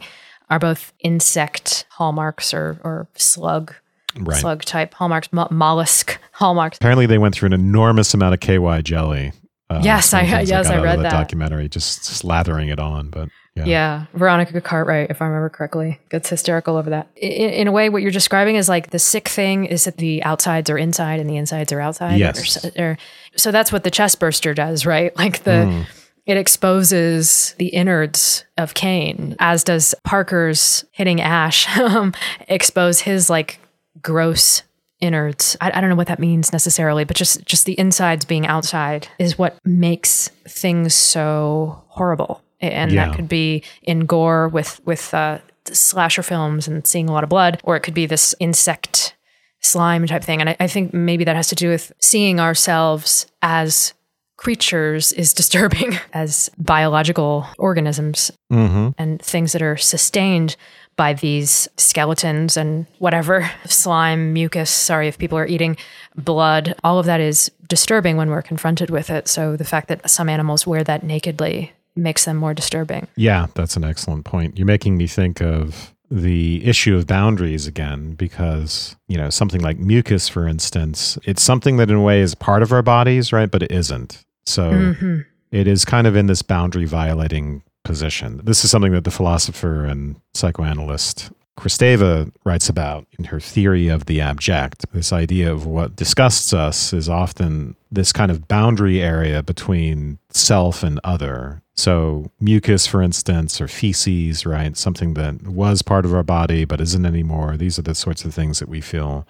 are both insect hallmarks or, or slug right. slug type hallmarks, mo- mollusk hallmarks. Apparently, they went through an enormous amount of KY jelly. Uh, yes, I yes I, read that. documentary, just slathering it on. But yeah. yeah. Veronica Cartwright, if I remember correctly, gets hysterical over that. In, in, a way, what you're describing is like the sick thing is that the outsides are inside and the insides are outside. Yes. Or, or, so that's what the chest burster does, right? Like the. Mm it exposes the innards of Kane, as does Parker's hitting Ash um, expose his like gross innards. I, I, don't know what that means necessarily, but just just the insides being outside is what makes things so horrible. And yeah. that could be in gore with with uh, slasher films and seeing a lot of blood, or it could be this insect slime type thing. And I, I think maybe that has to do with seeing ourselves as creatures is disturbing as biological organisms mm-hmm. and things that are sustained by these skeletons and whatever slime, mucus. Sorry if people are eating blood. All of that is disturbing when we're confronted with it. So the fact that some animals wear that nakedly makes them more disturbing. Yeah, that's an excellent point. You're making me think of the issue of boundaries again because you know something like mucus for instance it's something that in a way is part of our bodies right but it isn't so mm-hmm. it is kind of in this boundary violating position. This is something that the philosopher and psychoanalyst Kristeva writes about in her theory of the abject. This idea of what disgusts us is often this kind of boundary area between self and other. So, mucus, for instance, or feces, right? Something that was part of our body but isn't anymore. These are the sorts of things that we feel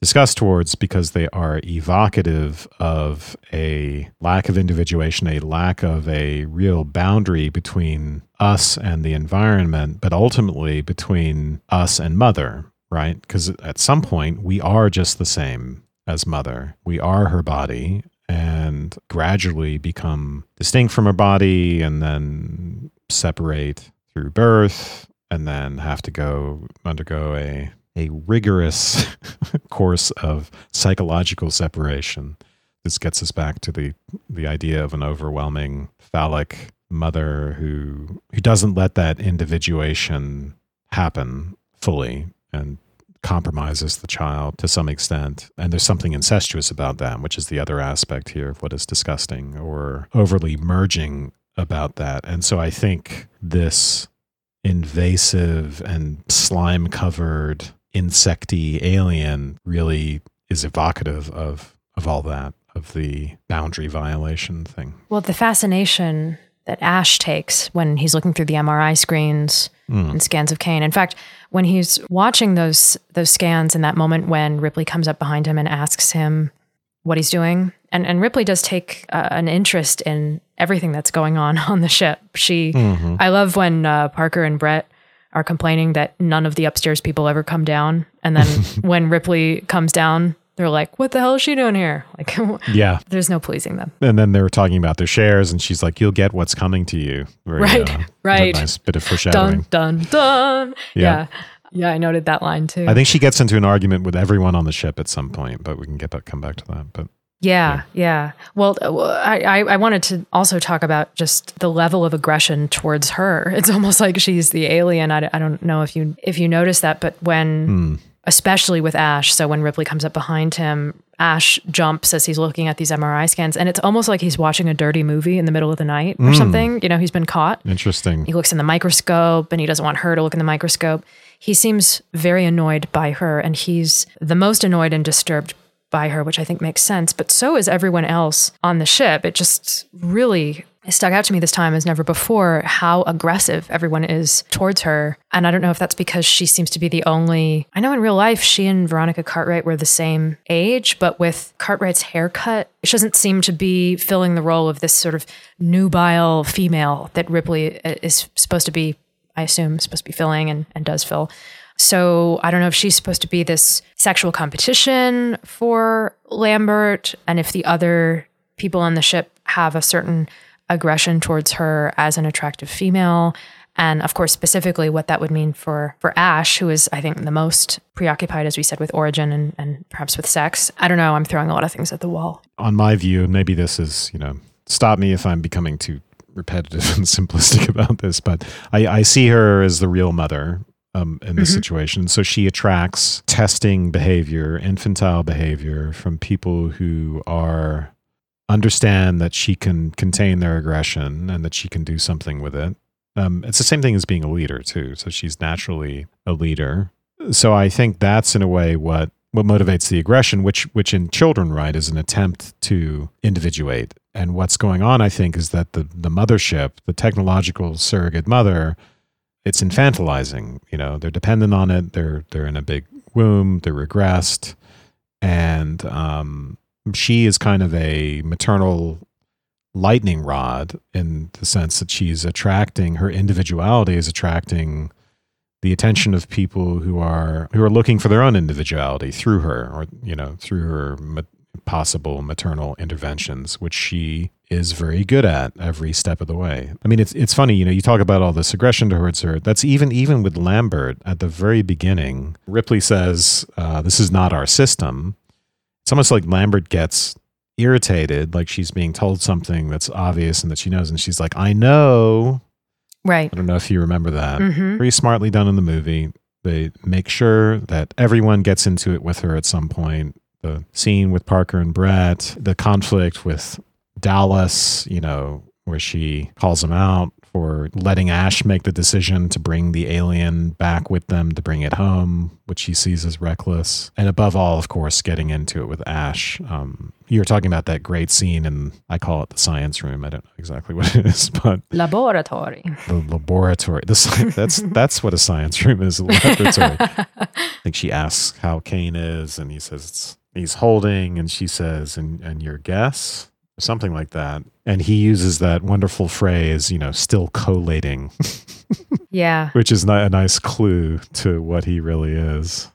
discussed towards because they are evocative of a lack of individuation, a lack of a real boundary between us and the environment, but ultimately between us and mother, right? Because at some point, we are just the same as mother. We are her body and gradually become distinct from her body and then separate through birth and then have to go undergo a a rigorous course of psychological separation. This gets us back to the the idea of an overwhelming phallic mother who who doesn't let that individuation happen fully and compromises the child to some extent. And there's something incestuous about that, which is the other aspect here of what is disgusting or overly merging about that. And so I think this invasive and slime covered insecty alien really is evocative of of all that of the boundary violation thing. Well, the fascination that Ash takes when he's looking through the MRI screens Mm. and scans of Kane. In fact, when he's watching those those scans in that moment when Ripley comes up behind him and asks him what he's doing, and and Ripley does take uh, an interest in everything that's going on on the ship. She, Mhm. I love when uh, Parker and Brett are complaining that none of the upstairs people ever come down, and then when Ripley comes down, they're like, "What the hell is she doing here?" Like, Yeah. there's no pleasing them. And then they were talking about their shares, and she's like, "You'll get what's coming to you." Very, Right, uh, right. Nice bit of foreshadowing. Dun dun dun. Yeah. Yeah. yeah, I noted that line too. I think she gets into an argument with everyone on the ship at some point, but we can get back, come back to that. But Yeah, yeah. Well, uh, well, I, I I wanted to also talk about just the level of aggression towards her. It's almost like she's the alien. I don't know if you if you notice that, but when hmm, especially with Ash, so when Ripley comes up behind him, Ash jumps as he's looking at these MRI scans, and it's almost like he's watching a dirty movie in the middle of the night or Mm. something. You know, he's been caught. interesting. He looks in the microscope and he doesn't want her to look in the microscope. He seems very annoyed by her and he's the most annoyed and disturbed by her, which I think makes sense. But so is everyone else on the ship. It just really stuck out to me this time as never before how aggressive everyone is towards her. And I don't know if that's because she seems to be the only. I know in real life, she and Veronica Cartwright were the same age, but with Cartwright's haircut, she doesn't seem to be filling the role of this sort of nubile female that Ripley is supposed to be, I assume, supposed to be filling and, and does fill. So I don't know if she's supposed to be this sexual competition for Lambert, and if the other people on the ship have a certain aggression towards her as an attractive female. And of course, specifically what that would mean for for Ash, who is, I think, the most preoccupied, as we said, with origin and, and perhaps with sex. I don't know. I'm throwing a lot of things at the wall. On my view, maybe this is, you know, stop me if I'm becoming too repetitive and simplistic about this, but I, I see her as the real mother um, in this Mhm. situation. So she attracts testing behavior, infantile behavior from people who are understand that she can contain their aggression and that she can do something with it. Um, it's the same thing as being a leader too. So she's naturally a leader. So I think that's in a way what what motivates the aggression, which which in children right is an attempt to individuate. And what's going on, I think, is that the the mothership, the technological surrogate mother, it's infantilizing. You know, they're dependent on it. They're they're in a big womb. They're regressed, and um, she is kind of a maternal lightning rod in the sense that she's attracting her individuality is attracting the attention of people who are who are looking for their own individuality through her or you know through her possible maternal interventions which she is very good at every step of the way i mean it's it's funny you know you talk about all this aggression towards her that's even even with lambert at the very beginning ripley says uh, this is not our system it's almost like lambert gets irritated like she's being told something that's obvious and that she knows and she's like i know Right. i don't know if you remember that hmm very smartly done in the movie. They make sure that everyone gets into it with her at some point. The scene with Parker and Brett, the conflict with Dallas, you know, where she calls him out for letting Ash make the decision to bring the alien back with them to bring it home, which she sees as reckless. And above all, of course, getting into it with Ash. Um, you were talking about that great scene, and I call it the science room. I don't know exactly what it is, but Laboratory. the laboratory. The, that's that's what a science room is. A laboratory. I think she asks how Kane is, and he says it's, he's holding, and she says, "And and your guess." Something like that, and he uses that wonderful phrase, you know, still collating, yeah. which is a nice clue to what he really is.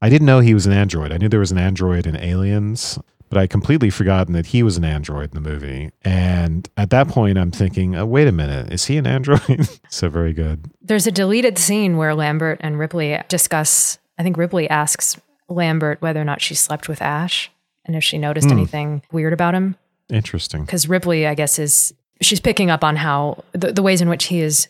I didn't know he was an android. I knew there was an android in Aliens, but I completely forgotten that he was an android in the movie. And at that point, I'm thinking, oh, wait a minute, is he an android? so very good. There's a deleted scene where Lambert and Ripley discuss. I think Ripley asks Lambert whether or not she slept with Ash and if she noticed Hmm. anything weird about him. Interesting. Because Ripley, I guess, is she's picking up on how the, the ways in which he is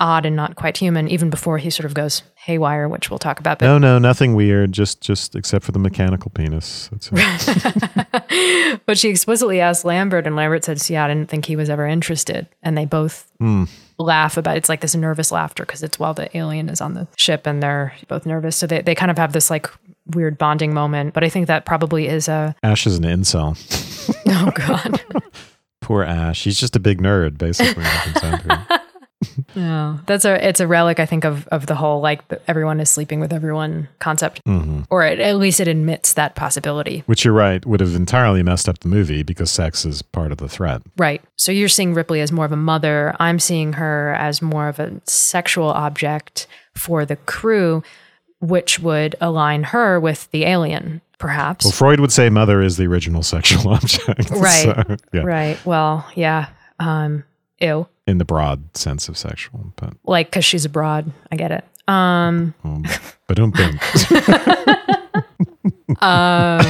odd and not quite human, even before he sort of goes haywire, which we'll talk about. But No, no, nothing weird. Just, just except for the mechanical penis. That's but she explicitly asked Lambert, and Lambert says, "Yeah, I didn't think he was ever interested." And they both Hmm. laugh about it's like this nervous laughter because it's while the alien is on the ship and they're both nervous. So they, they kind of have this like weird bonding moment. But I think that probably is a Ash is an incel. oh god, Poor Ash. He's just a big nerd, basically. when it comes down to it. no, that's a it's a relic I think of of the whole like everyone is sleeping with everyone concept, Mhm. or it, at least it admits that possibility. Which you're right would have entirely messed up the movie because sex is part of the threat. Right. So you're seeing Ripley as more of a mother. I'm seeing her as more of a sexual object for the crew, which would align her with the alien, perhaps. Well, Freud would say mother is the original sexual object. Right. So, yeah. Right. Well, yeah. Um, ew. In the broad sense of sexual, but Like, because she's abroad. I get it. Um, um, but um, um,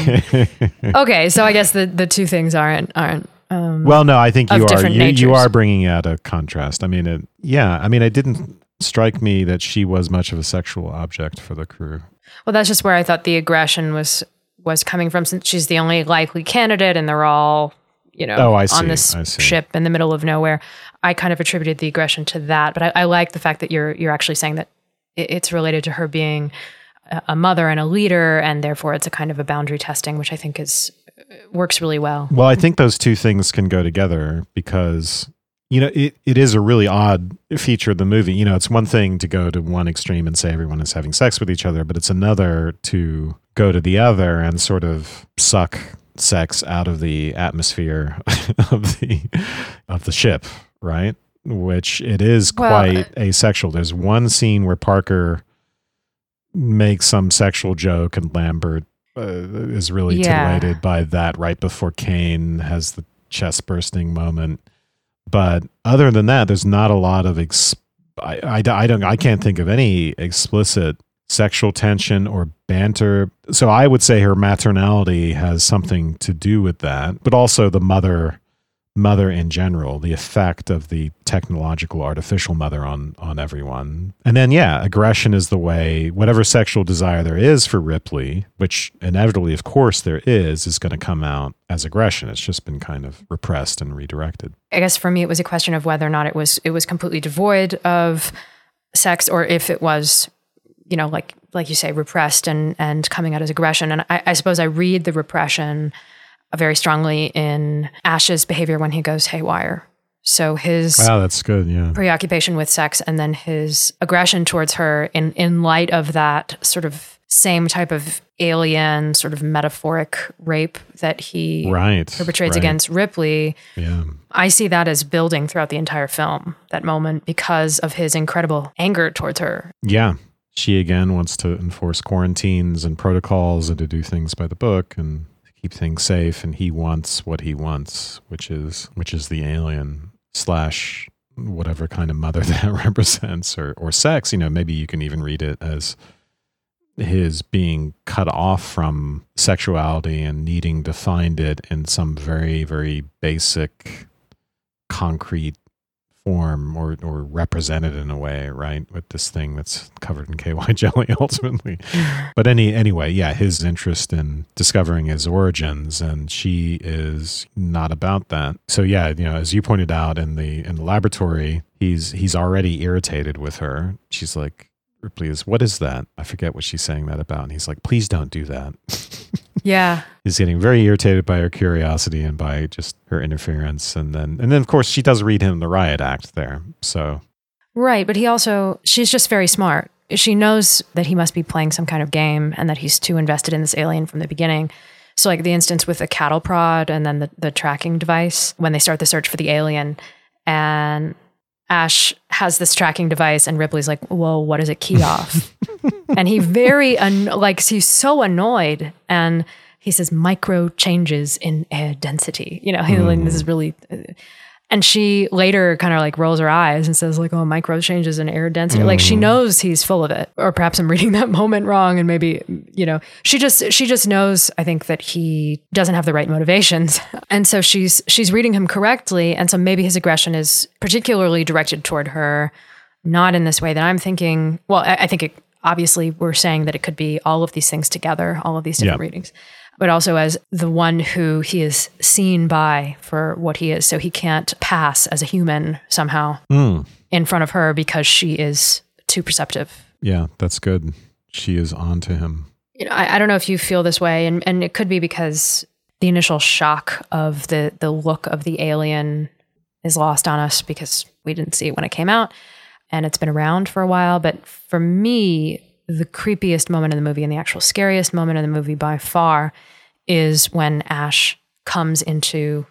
okay. So I guess the, the two things aren't, aren't, um, Well, no, I think you are you, you are bringing out a contrast. I mean, it, yeah, I mean, I didn't strike me that she was much of a sexual object for the crew. well, that's just where I thought the aggression was, was coming from since she's the only likely candidate and they're all, you know, Oh, I see, on this I see. ship in the middle of nowhere. I kind of attributed the aggression to that, but I, I like the fact that you're, you're actually saying that it, it's related to her being a, a mother and a leader. And therefore it's a kind of a boundary testing, which I think is, works really well. Well, I think those two things can go together because you know it, it is a really odd feature of the movie. You know, it's one thing to go to one extreme and say everyone is having sex with each other, but it's another to go to the other and sort of suck sex out of the atmosphere of the of the ship, right? Which it is Well, quite asexual. There's one scene where Parker makes some sexual joke and Lambert uh, is really Yeah. titillated by that right before Kane has the chest bursting moment. But other than that, there's not a lot of ex- I, I, I don't I can't think of any explicit sexual tension or banter. So I would say her maternality has something to do with that, but also the mother mother in general, the effect of the technological artificial mother on on everyone. And then yeah, aggression is the way whatever sexual desire there is for Ripley, which inevitably of course there is, is going to come out as aggression. It's just been kind of repressed and redirected. I guess for me, it was a question of whether or not it was it was completely devoid of sex, or if it was, you know, like like you say, repressed and and coming out as aggression. And I, I suppose I read the repression very strongly in Ash's behavior when he goes haywire. So his Wow, that's good. Yeah. preoccupation with sex and then his aggression towards her in in light of that sort of same type of alien sort of metaphoric rape that he Right. perpetrates right. against Ripley. Yeah. I see that as building throughout the entire film, that moment, because of his incredible anger towards her. Yeah. She again wants to enforce quarantines and protocols and to do things by the book and keep things safe. And he wants what he wants, which is which is the alien slash whatever kind of mother that represents or or sex. You know, maybe you can even read it as his being cut off from sexuality and needing to find it in some very, very basic concrete form or or represented in a way, right? With this thing that's covered in KY jelly ultimately. But any anyway, yeah, his interest in discovering his origins and she is not about that. So yeah, you know, as you pointed out in the in the laboratory, he's he's already irritated with her. She's like Ripley is what is that? I forget what she's saying that about. And he's like, please don't do that. Yeah. He's getting very irritated by her curiosity and by just her interference. And then and then of course she does read him the riot act there. So Right. But he also, she's just very smart. She knows that he must be playing some kind of game and that he's too invested in this alien from the beginning. So, like the instance with the cattle prod and then the, the tracking device when they start the search for the alien, and Ash has this tracking device, and Ripley's like, "Whoa, what does it key off?" and he very un- like he's so annoyed, and he says, "Micro changes in air density." You know, he, like, this is hmm. really. And she later kind of like rolls her eyes and says, like, oh, micro changes in air density. Like she mm. knows he's full of it. Or perhaps I'm reading that moment wrong and maybe, you know, she just she just knows, I think, that he doesn't have the right motivations. And so she's she's reading him correctly. And so maybe his aggression is particularly directed toward her, not in this way that I'm thinking. Well, I, I think it obviously we're saying that it could be all of these things together, all of these different Yeah. readings but also as the one who he is seen by for what he is. So he can't pass as a human somehow Mm. in front of her because she is too perceptive. Yeah, that's good. She is on to him. You know, I, I don't know if you feel this way, and, and it could be because the initial shock of the the look of the alien is lost on us because we didn't see it when it came out, and it's been around for a while. But for me, the creepiest moment in the movie and the actual scariest moment in the movie by far is when Ash comes into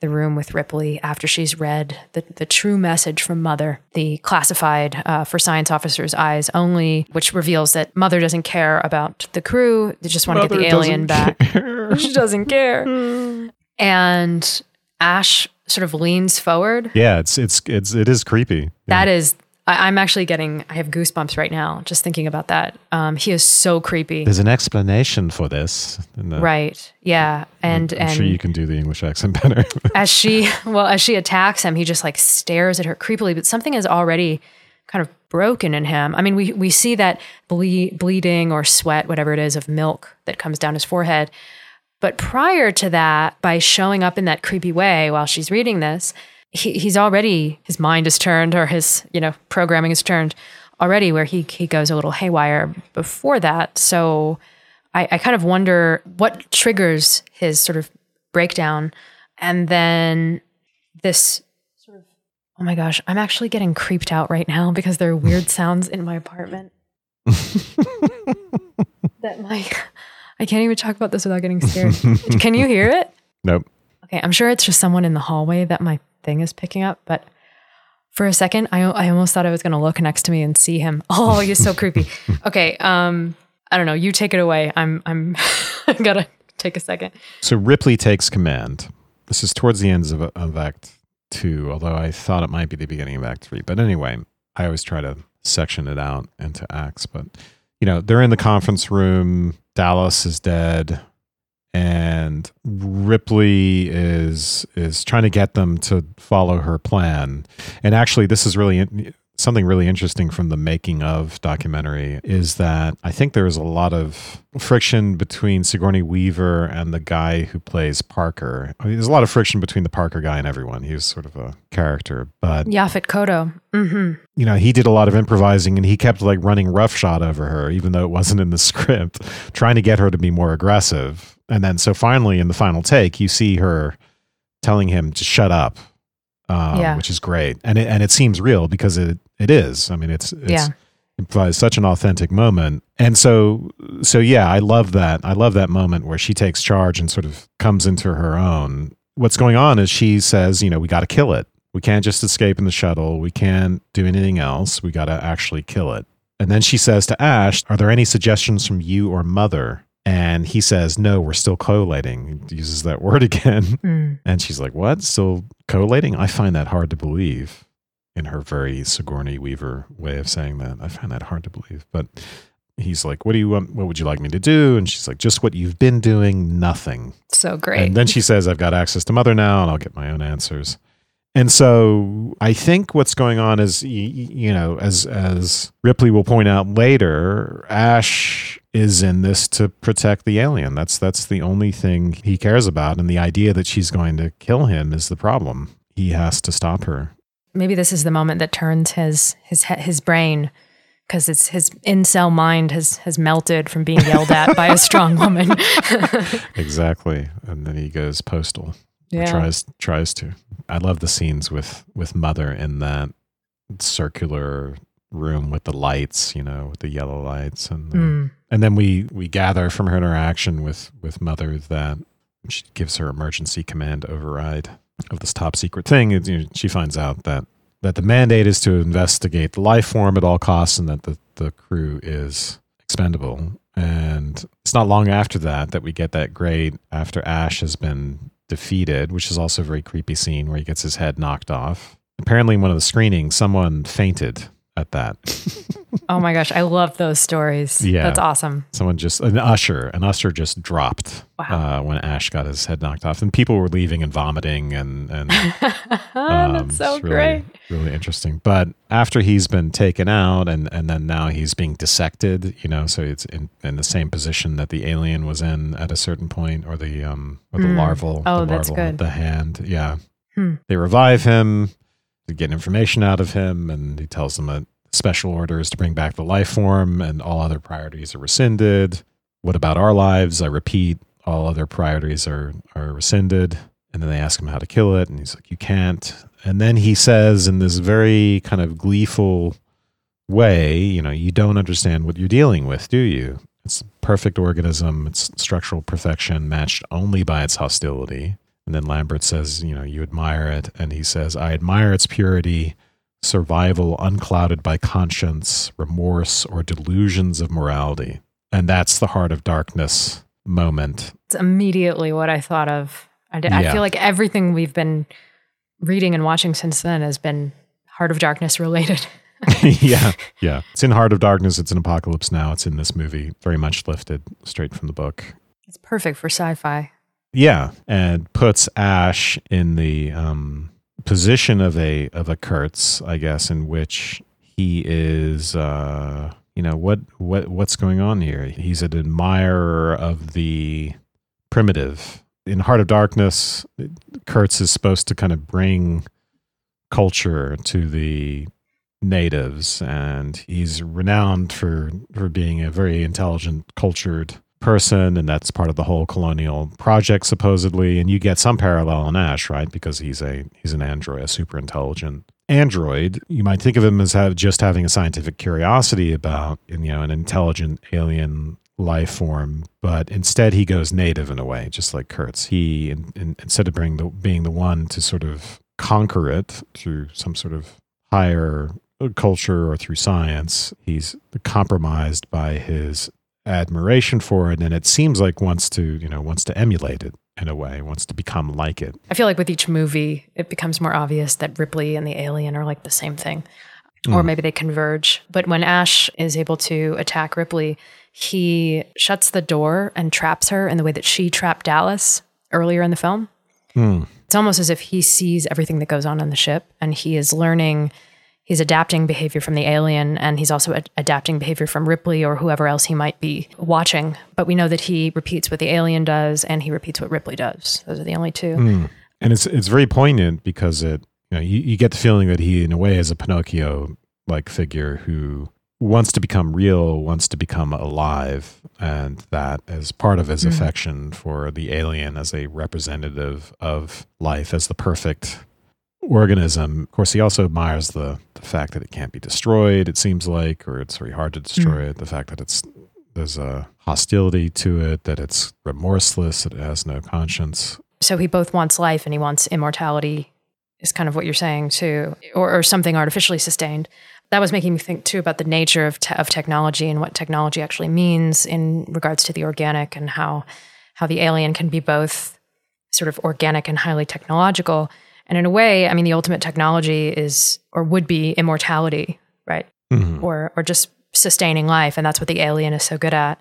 the room with Ripley after she's read the, the true message from Mother, the classified uh, for science officers' eyes only, which reveals that Mother doesn't care about the crew. They just want to get the alien back. she doesn't care. and Ash sort of leans forward. Yeah, it's it's it's it is creepy. That is, I, I'm actually getting, I have goosebumps right now just thinking about that. Um, he is so creepy. There's an explanation for this. in the- Right. Yeah. And, I'm and sure you can do the English accent better. as she well as she attacks him he just like stares at her creepily but something is already kind of broken in him i mean we we see that ble- bleeding or sweat whatever it is of milk that comes down his forehead but prior to that by showing up in that creepy way while she's reading this he, he's already his mind is turned or his you know programming is turned already where he he goes a little haywire before that so I, I kind of wonder what triggers his sort of breakdown. And then this sort of, oh my gosh, I'm actually getting creeped out right now because there are weird sounds in my apartment. that my, I can't even talk about this without getting scared. Can you hear it? nope. Okay, I'm sure it's just someone in the hallway that my thing is picking up, but for a second, I, I almost thought I was going to look next to me and see him. Oh, he's so creepy. Okay, um, I don't know. You take it away. I'm I'm I gotta take a second. So Ripley takes command. This is towards the ends of, of Act Two, although I thought it might be the beginning of Act Three. But anyway, I always try to section it out into acts. But you know, they're in the conference room. Dallas is dead, and Ripley is is trying to get them to follow her plan. And actually, this is really something really interesting from the making of documentary is that I think there is a lot of friction between Sigourney Weaver and the guy who plays Parker. I mean, there's a lot of friction between the Parker guy and everyone. He was sort of a character, but Yaphet Kotto. Mm-hmm. you know, he did a lot of improvising and he kept like running roughshod over her, even though it wasn't in the script, trying to get her to be more aggressive. And then, so finally, in the final take, you see her telling him to shut up, um, Yeah. which is great, and it and it seems real because it it is. I mean, it's it's Yeah. it provides such an authentic moment, and so so yeah, I love that. I love that moment where she takes charge and sort of comes into her own. What's going on is she says, you know, we got to kill it. We can't just escape in the shuttle. We can't do anything else. We got to actually kill it. And then she says to Ash, Are there any suggestions from you or mother? And he says, No, we're still collating. He uses that word again. Mm. And she's like, What? Still collating? I find that hard to believe in her very Sigourney Weaver way of saying that. I find that hard to believe. But he's like, What do you want? What would you like me to do? And she's like, Just what you've been doing, nothing. So great. And then she says, I've got access to Mother now and I'll get my own answers. And so I think what's going on is, you know, as, as Ripley will point out later, Ash is in this to protect the alien. That's, that's the only thing he cares about. And the idea that she's going to kill him is the problem. He has to stop her. Maybe this is the moment that turns his his his brain because it's his incel mind has has melted from being yelled at by a strong woman. Exactly. And then he goes postal. Yeah. tries tries to. I love the scenes with with Mother in that circular room with the lights, you know, with the yellow lights, and uh, Mm. and then we we gather from her interaction with with Mother that she gives her emergency command override of this top secret thing. It- you know, she finds out that that the mandate is to investigate the life form at all costs, and that the the crew is expendable. And it's not long after that that we get that great after Ash has been defeated, which is also a very creepy scene where he gets his head knocked off. Apparently, in one of the screenings, someone fainted at that. oh my gosh, I love those stories. Yeah. That's awesome. Someone just, an usher, an usher just dropped Wow. uh, when Ash got his head knocked off. And people were leaving and vomiting and, and um, That's so really, great. Really interesting. But after he's been taken out and, and then now he's being dissected, you know, so it's in, in the same position that the alien was in at a certain point or the um or the Mm. larval. Oh, the that's larval, good. The hand. Yeah. Hmm. They revive him to get information out of him and he tells them that special orders to bring back the life form and all other priorities are rescinded. What about our lives? I repeat, all other priorities are are rescinded. And then they ask him how to kill it, and he's like, "You can't." And then he says, in this very kind of gleeful way, "You know, you don't understand what you're dealing with, do you? It's perfect organism. It's structural perfection, matched only by its hostility." And then Lambert says, "You know, you admire it," and he says, "I admire its purity." Survival unclouded by conscience, remorse, or delusions of morality. And that's the heart of darkness moment It's immediately what I thought of. I, d- I Yeah. feel like everything we've been reading and watching since then has been Heart of Darkness related. yeah, yeah. It's in Heart of Darkness. It's in Apocalypse Now. It's in this movie. Very much lifted straight from the book. It's perfect for sci-fi. Yeah, and puts Ash in the um, position of a of a Kurtz, I guess, in which he is. Uh, you know what what what's going on here? He's an admirer of the primitive. In Heart of Darkness, Kurtz is supposed to kind of bring culture to the natives and he's renowned for for being a very intelligent cultured person and that's part of the whole colonial project supposedly. And you get some parallel in ash right? Because he's a he's an android a super intelligent android. You might think of him as have just having a scientific curiosity about you know an intelligent alien life form but instead he goes native in a way just like kurtz. He in, in, instead of being the being the one to sort of conquer it through some sort of higher culture or through science. He's compromised by his admiration for it, and it seems like wants to, you know, wants to emulate it in a way, wants to become like it. I feel like with each movie, it becomes more obvious that Ripley and the alien are like the same thing, or mm. maybe they converge. But when Ash is able to attack Ripley, he shuts the door and traps her in the way that she trapped Dallas earlier in the film. Hmm. It's almost as if he sees everything that goes on on the ship and he is learning. He's adapting behavior from the alien and he's also ad- adapting behavior from Ripley or whoever else he might be watching. But we know that he repeats what the alien does and he repeats what Ripley does. Those are the only two. Hmm. And it's it's very poignant because it, you know, you, you get the feeling that he, in a way, is a Pinocchio like figure who wants to become real, wants to become alive, and that is part of his hmm. affection for the alien as a representative of life, as the perfect organism. Of course, he also admires the fact that it can't be destroyed. It seems like, or it's very hard to hmm. destroy it. The fact that it's there's a hostility to it, that it's remorseless, that it has no conscience. So he both wants life and he wants immortality, is kind of what you're saying too, or, or something artificially sustained. That was making me think too about the nature of, te- of technology and what technology actually means in regards to the organic and how how the alien can be both sort of organic and highly technological. And in a way, I mean, the ultimate technology is or would be immortality, right? Mm-hmm. Or or just sustaining life, and that's what the alien is so good at.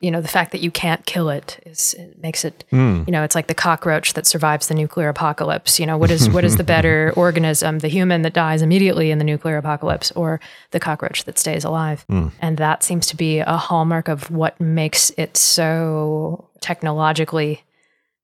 You know, the fact that you can't kill it is it makes it. Hmm. You know, it's like the cockroach that survives the nuclear apocalypse. You know, what is what is the better organism, the human that dies immediately in the nuclear apocalypse, or the cockroach that stays alive? Hmm. And that seems to be a hallmark of what makes it so technologically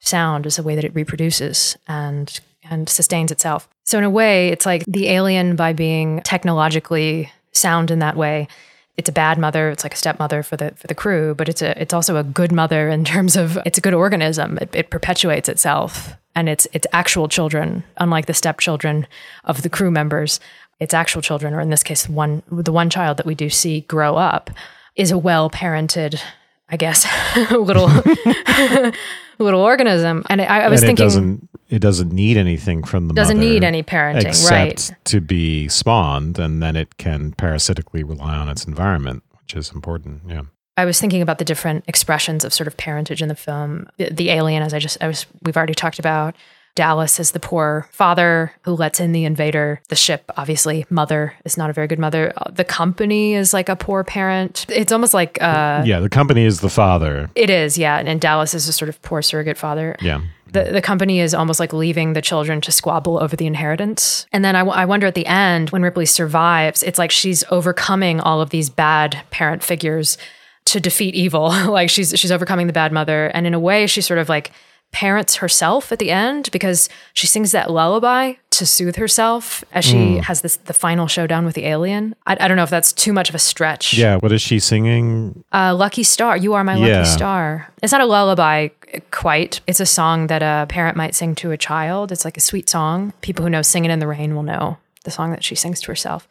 sound is the way that it reproduces and and sustains itself. So in a way, it's like the alien by being technologically sound in that way. It's a bad mother. It's like a stepmother for the for the crew, but it's a it's also a good mother in terms of it's a good organism. It, it perpetuates itself, and it's it's actual children, unlike the stepchildren of the crew members. Its actual children, or in this case, one the one child that we do see grow up, is a well parented, I guess, little little organism. And I, I was and thinking, it doesn't need anything from the mother. Doesn't need any parenting, except right. to be spawned and then it can parasitically rely on its environment which is important yeah I was thinking about the different expressions of sort of parentage in the film. The, the alien, as I just, I was, we've already talked about. Dallas is the poor father who lets in the invader. The ship, obviously, mother is not a very good mother. Uh, The company is like a poor parent. It's almost like uh, yeah, the company is the father. it is, yeah. And, and Dallas is a sort of poor surrogate father. Yeah. The, the company is almost like leaving the children to squabble over the inheritance. And then I, w- I wonder at the end, when Ripley survives, it's like she's overcoming all of these bad parent figures to defeat evil. like she's she's overcoming the bad mother. And in a way, she's sort of like parents herself at the end because she sings that lullaby to soothe herself as she has this the final showdown with the alien. I, I don't know if that's too much of a stretch. Yeah. What is she singing? Uh, Lucky Star, You Are My Yeah. Lucky Star. It's not a lullaby quite. It's a song that a parent might sing to a child. It's like a sweet song. People who know Singing in the Rain will know the song that she sings to herself.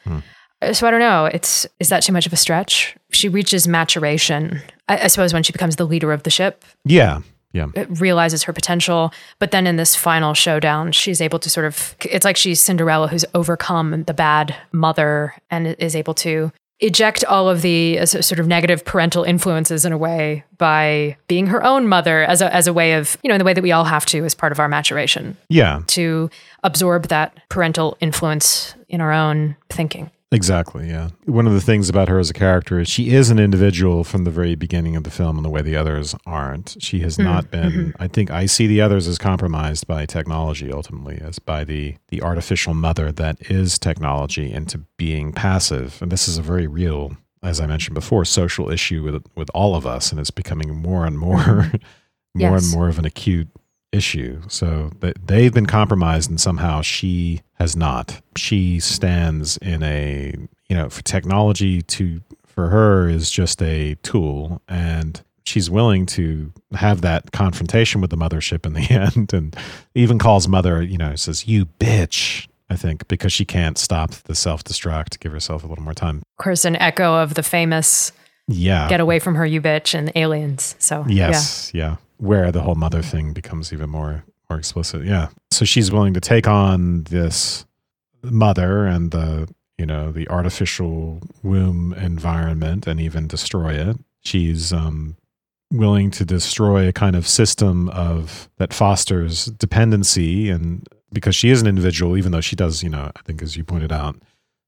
Uh, So I don't know. It's is that too much of a stretch? She reaches maturation, I, I suppose, when she becomes the leader of the ship. Yeah. Yeah. Realizes her potential, but then in this final showdown, she's able to sort of. It's like she's Cinderella who's overcome the bad mother and is able to eject all of the uh, sort of negative parental influences in a way by being her own mother as a, as a way of, you know, in the way that we all have to as part of our maturation Yeah. to absorb that parental influence in our own thinking. Exactly. Yeah. One of the things about her as a character is she is an individual from the very beginning of the film in the way the others aren't. She has hmm, not been, hmm. I think I see the others as compromised by technology ultimately, as by the, the artificial mother that is technology into being passive. And this is a very real, as I mentioned before, social issue with, with all of us. And it's becoming more and more, more Yes. and more of an acute issue. So th- they've been compromised, and somehow she has not. She stands in a you know for technology to for her is just a tool, and she's willing to have that confrontation with the mothership in the end, and even calls mother you know says you bitch. I think because she can't stop the self destruct give herself a little more time. Of course, an echo of the famous Yeah. "Get away from her, you bitch" and Aliens. So Yes, yeah. Where the whole mother thing becomes even more more explicit. Yeah. So she's willing to take on this mother and the you know the artificial womb environment and even destroy it. She's um, willing to destroy a kind of system of that fosters dependency and because she is an individual, even though she does, you know, I think as you pointed out,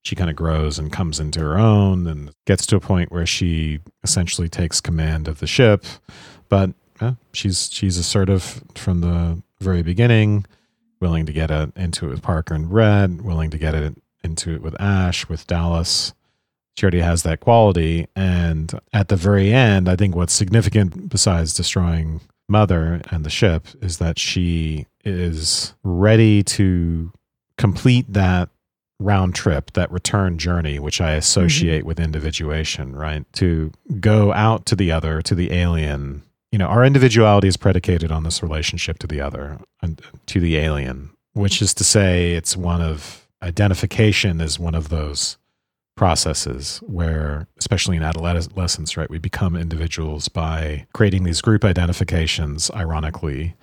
she kind of grows and comes into her own and gets to a point where she essentially takes command of the ship. But yeah, she's she's assertive from the very beginning, willing to get it into it with Parker and Brett, willing to get it into it with Ash, with Dallas. She already has that quality. And at the very end, I think what's significant besides destroying Mother and the ship is that she is ready to complete that round trip, that return journey, which I associate mm-hmm. with individuation, right? To go out to the other, to the alien. You know, our individuality is predicated on this relationship to the other and to the alien, which is to say, it's one of identification is one of those processes where, especially in adolescence, right, we become individuals by creating these group identifications, ironically,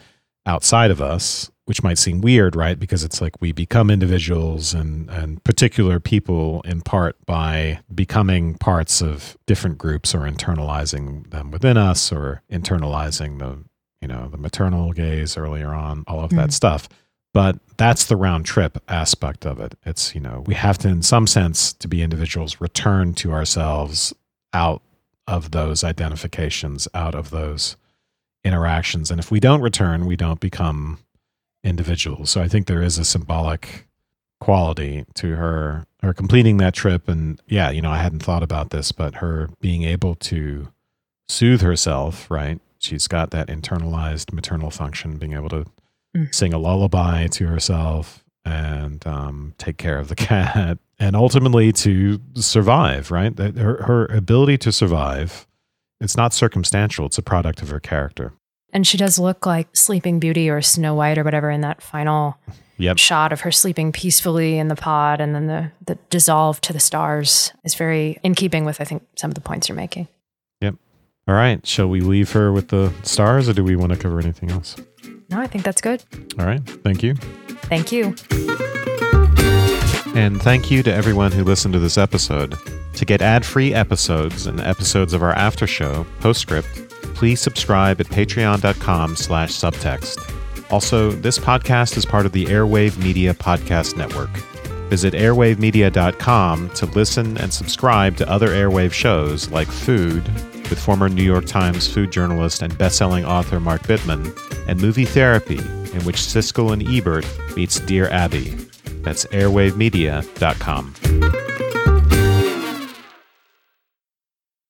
outside of us, which might seem weird, right? Because it's like we become individuals and, and particular people in part by becoming parts of different groups or internalizing them within us or internalizing the, you know, the maternal gaze earlier on, all of that Mm. stuff. But that's the round trip aspect of it. It's, you know, we have to, in some sense, to be individuals, return to ourselves out of those identifications, out of those interactions. And if we don't return, we don't become individuals. So I think there is a symbolic quality to her her completing that trip and yeah, you know, I hadn't thought about this, but her being able to soothe herself, right? She's got that internalized maternal function, being able to Mm. sing a lullaby to herself and um, take care of the cat and ultimately to survive, right? That her, her ability to survive, it's not circumstantial, it's a product of her character. And she does look like Sleeping Beauty or Snow White or whatever in that final Yep. shot of her sleeping peacefully in the pod and then the, the dissolve to the stars is very in keeping with, I think, some of the points you're making. Yep. All right. Shall we leave her with the stars or do we want to cover anything else? No, I think that's good. All right. Thank you. Thank you. And thank you to everyone who listened to this episode. To get ad-free episodes and episodes of our after show, Postscript, please subscribe at patreon.com slash subtext. Also, this podcast is part of the Airwave Media Podcast Network. Visit airwavemedia.com to listen and subscribe to other Airwave shows like Food, with former New York Times food journalist and best-selling author Mark Bittman, and Movie Therapy, in which Siskel and Ebert meets Dear Abby. That's airwavemedia.com.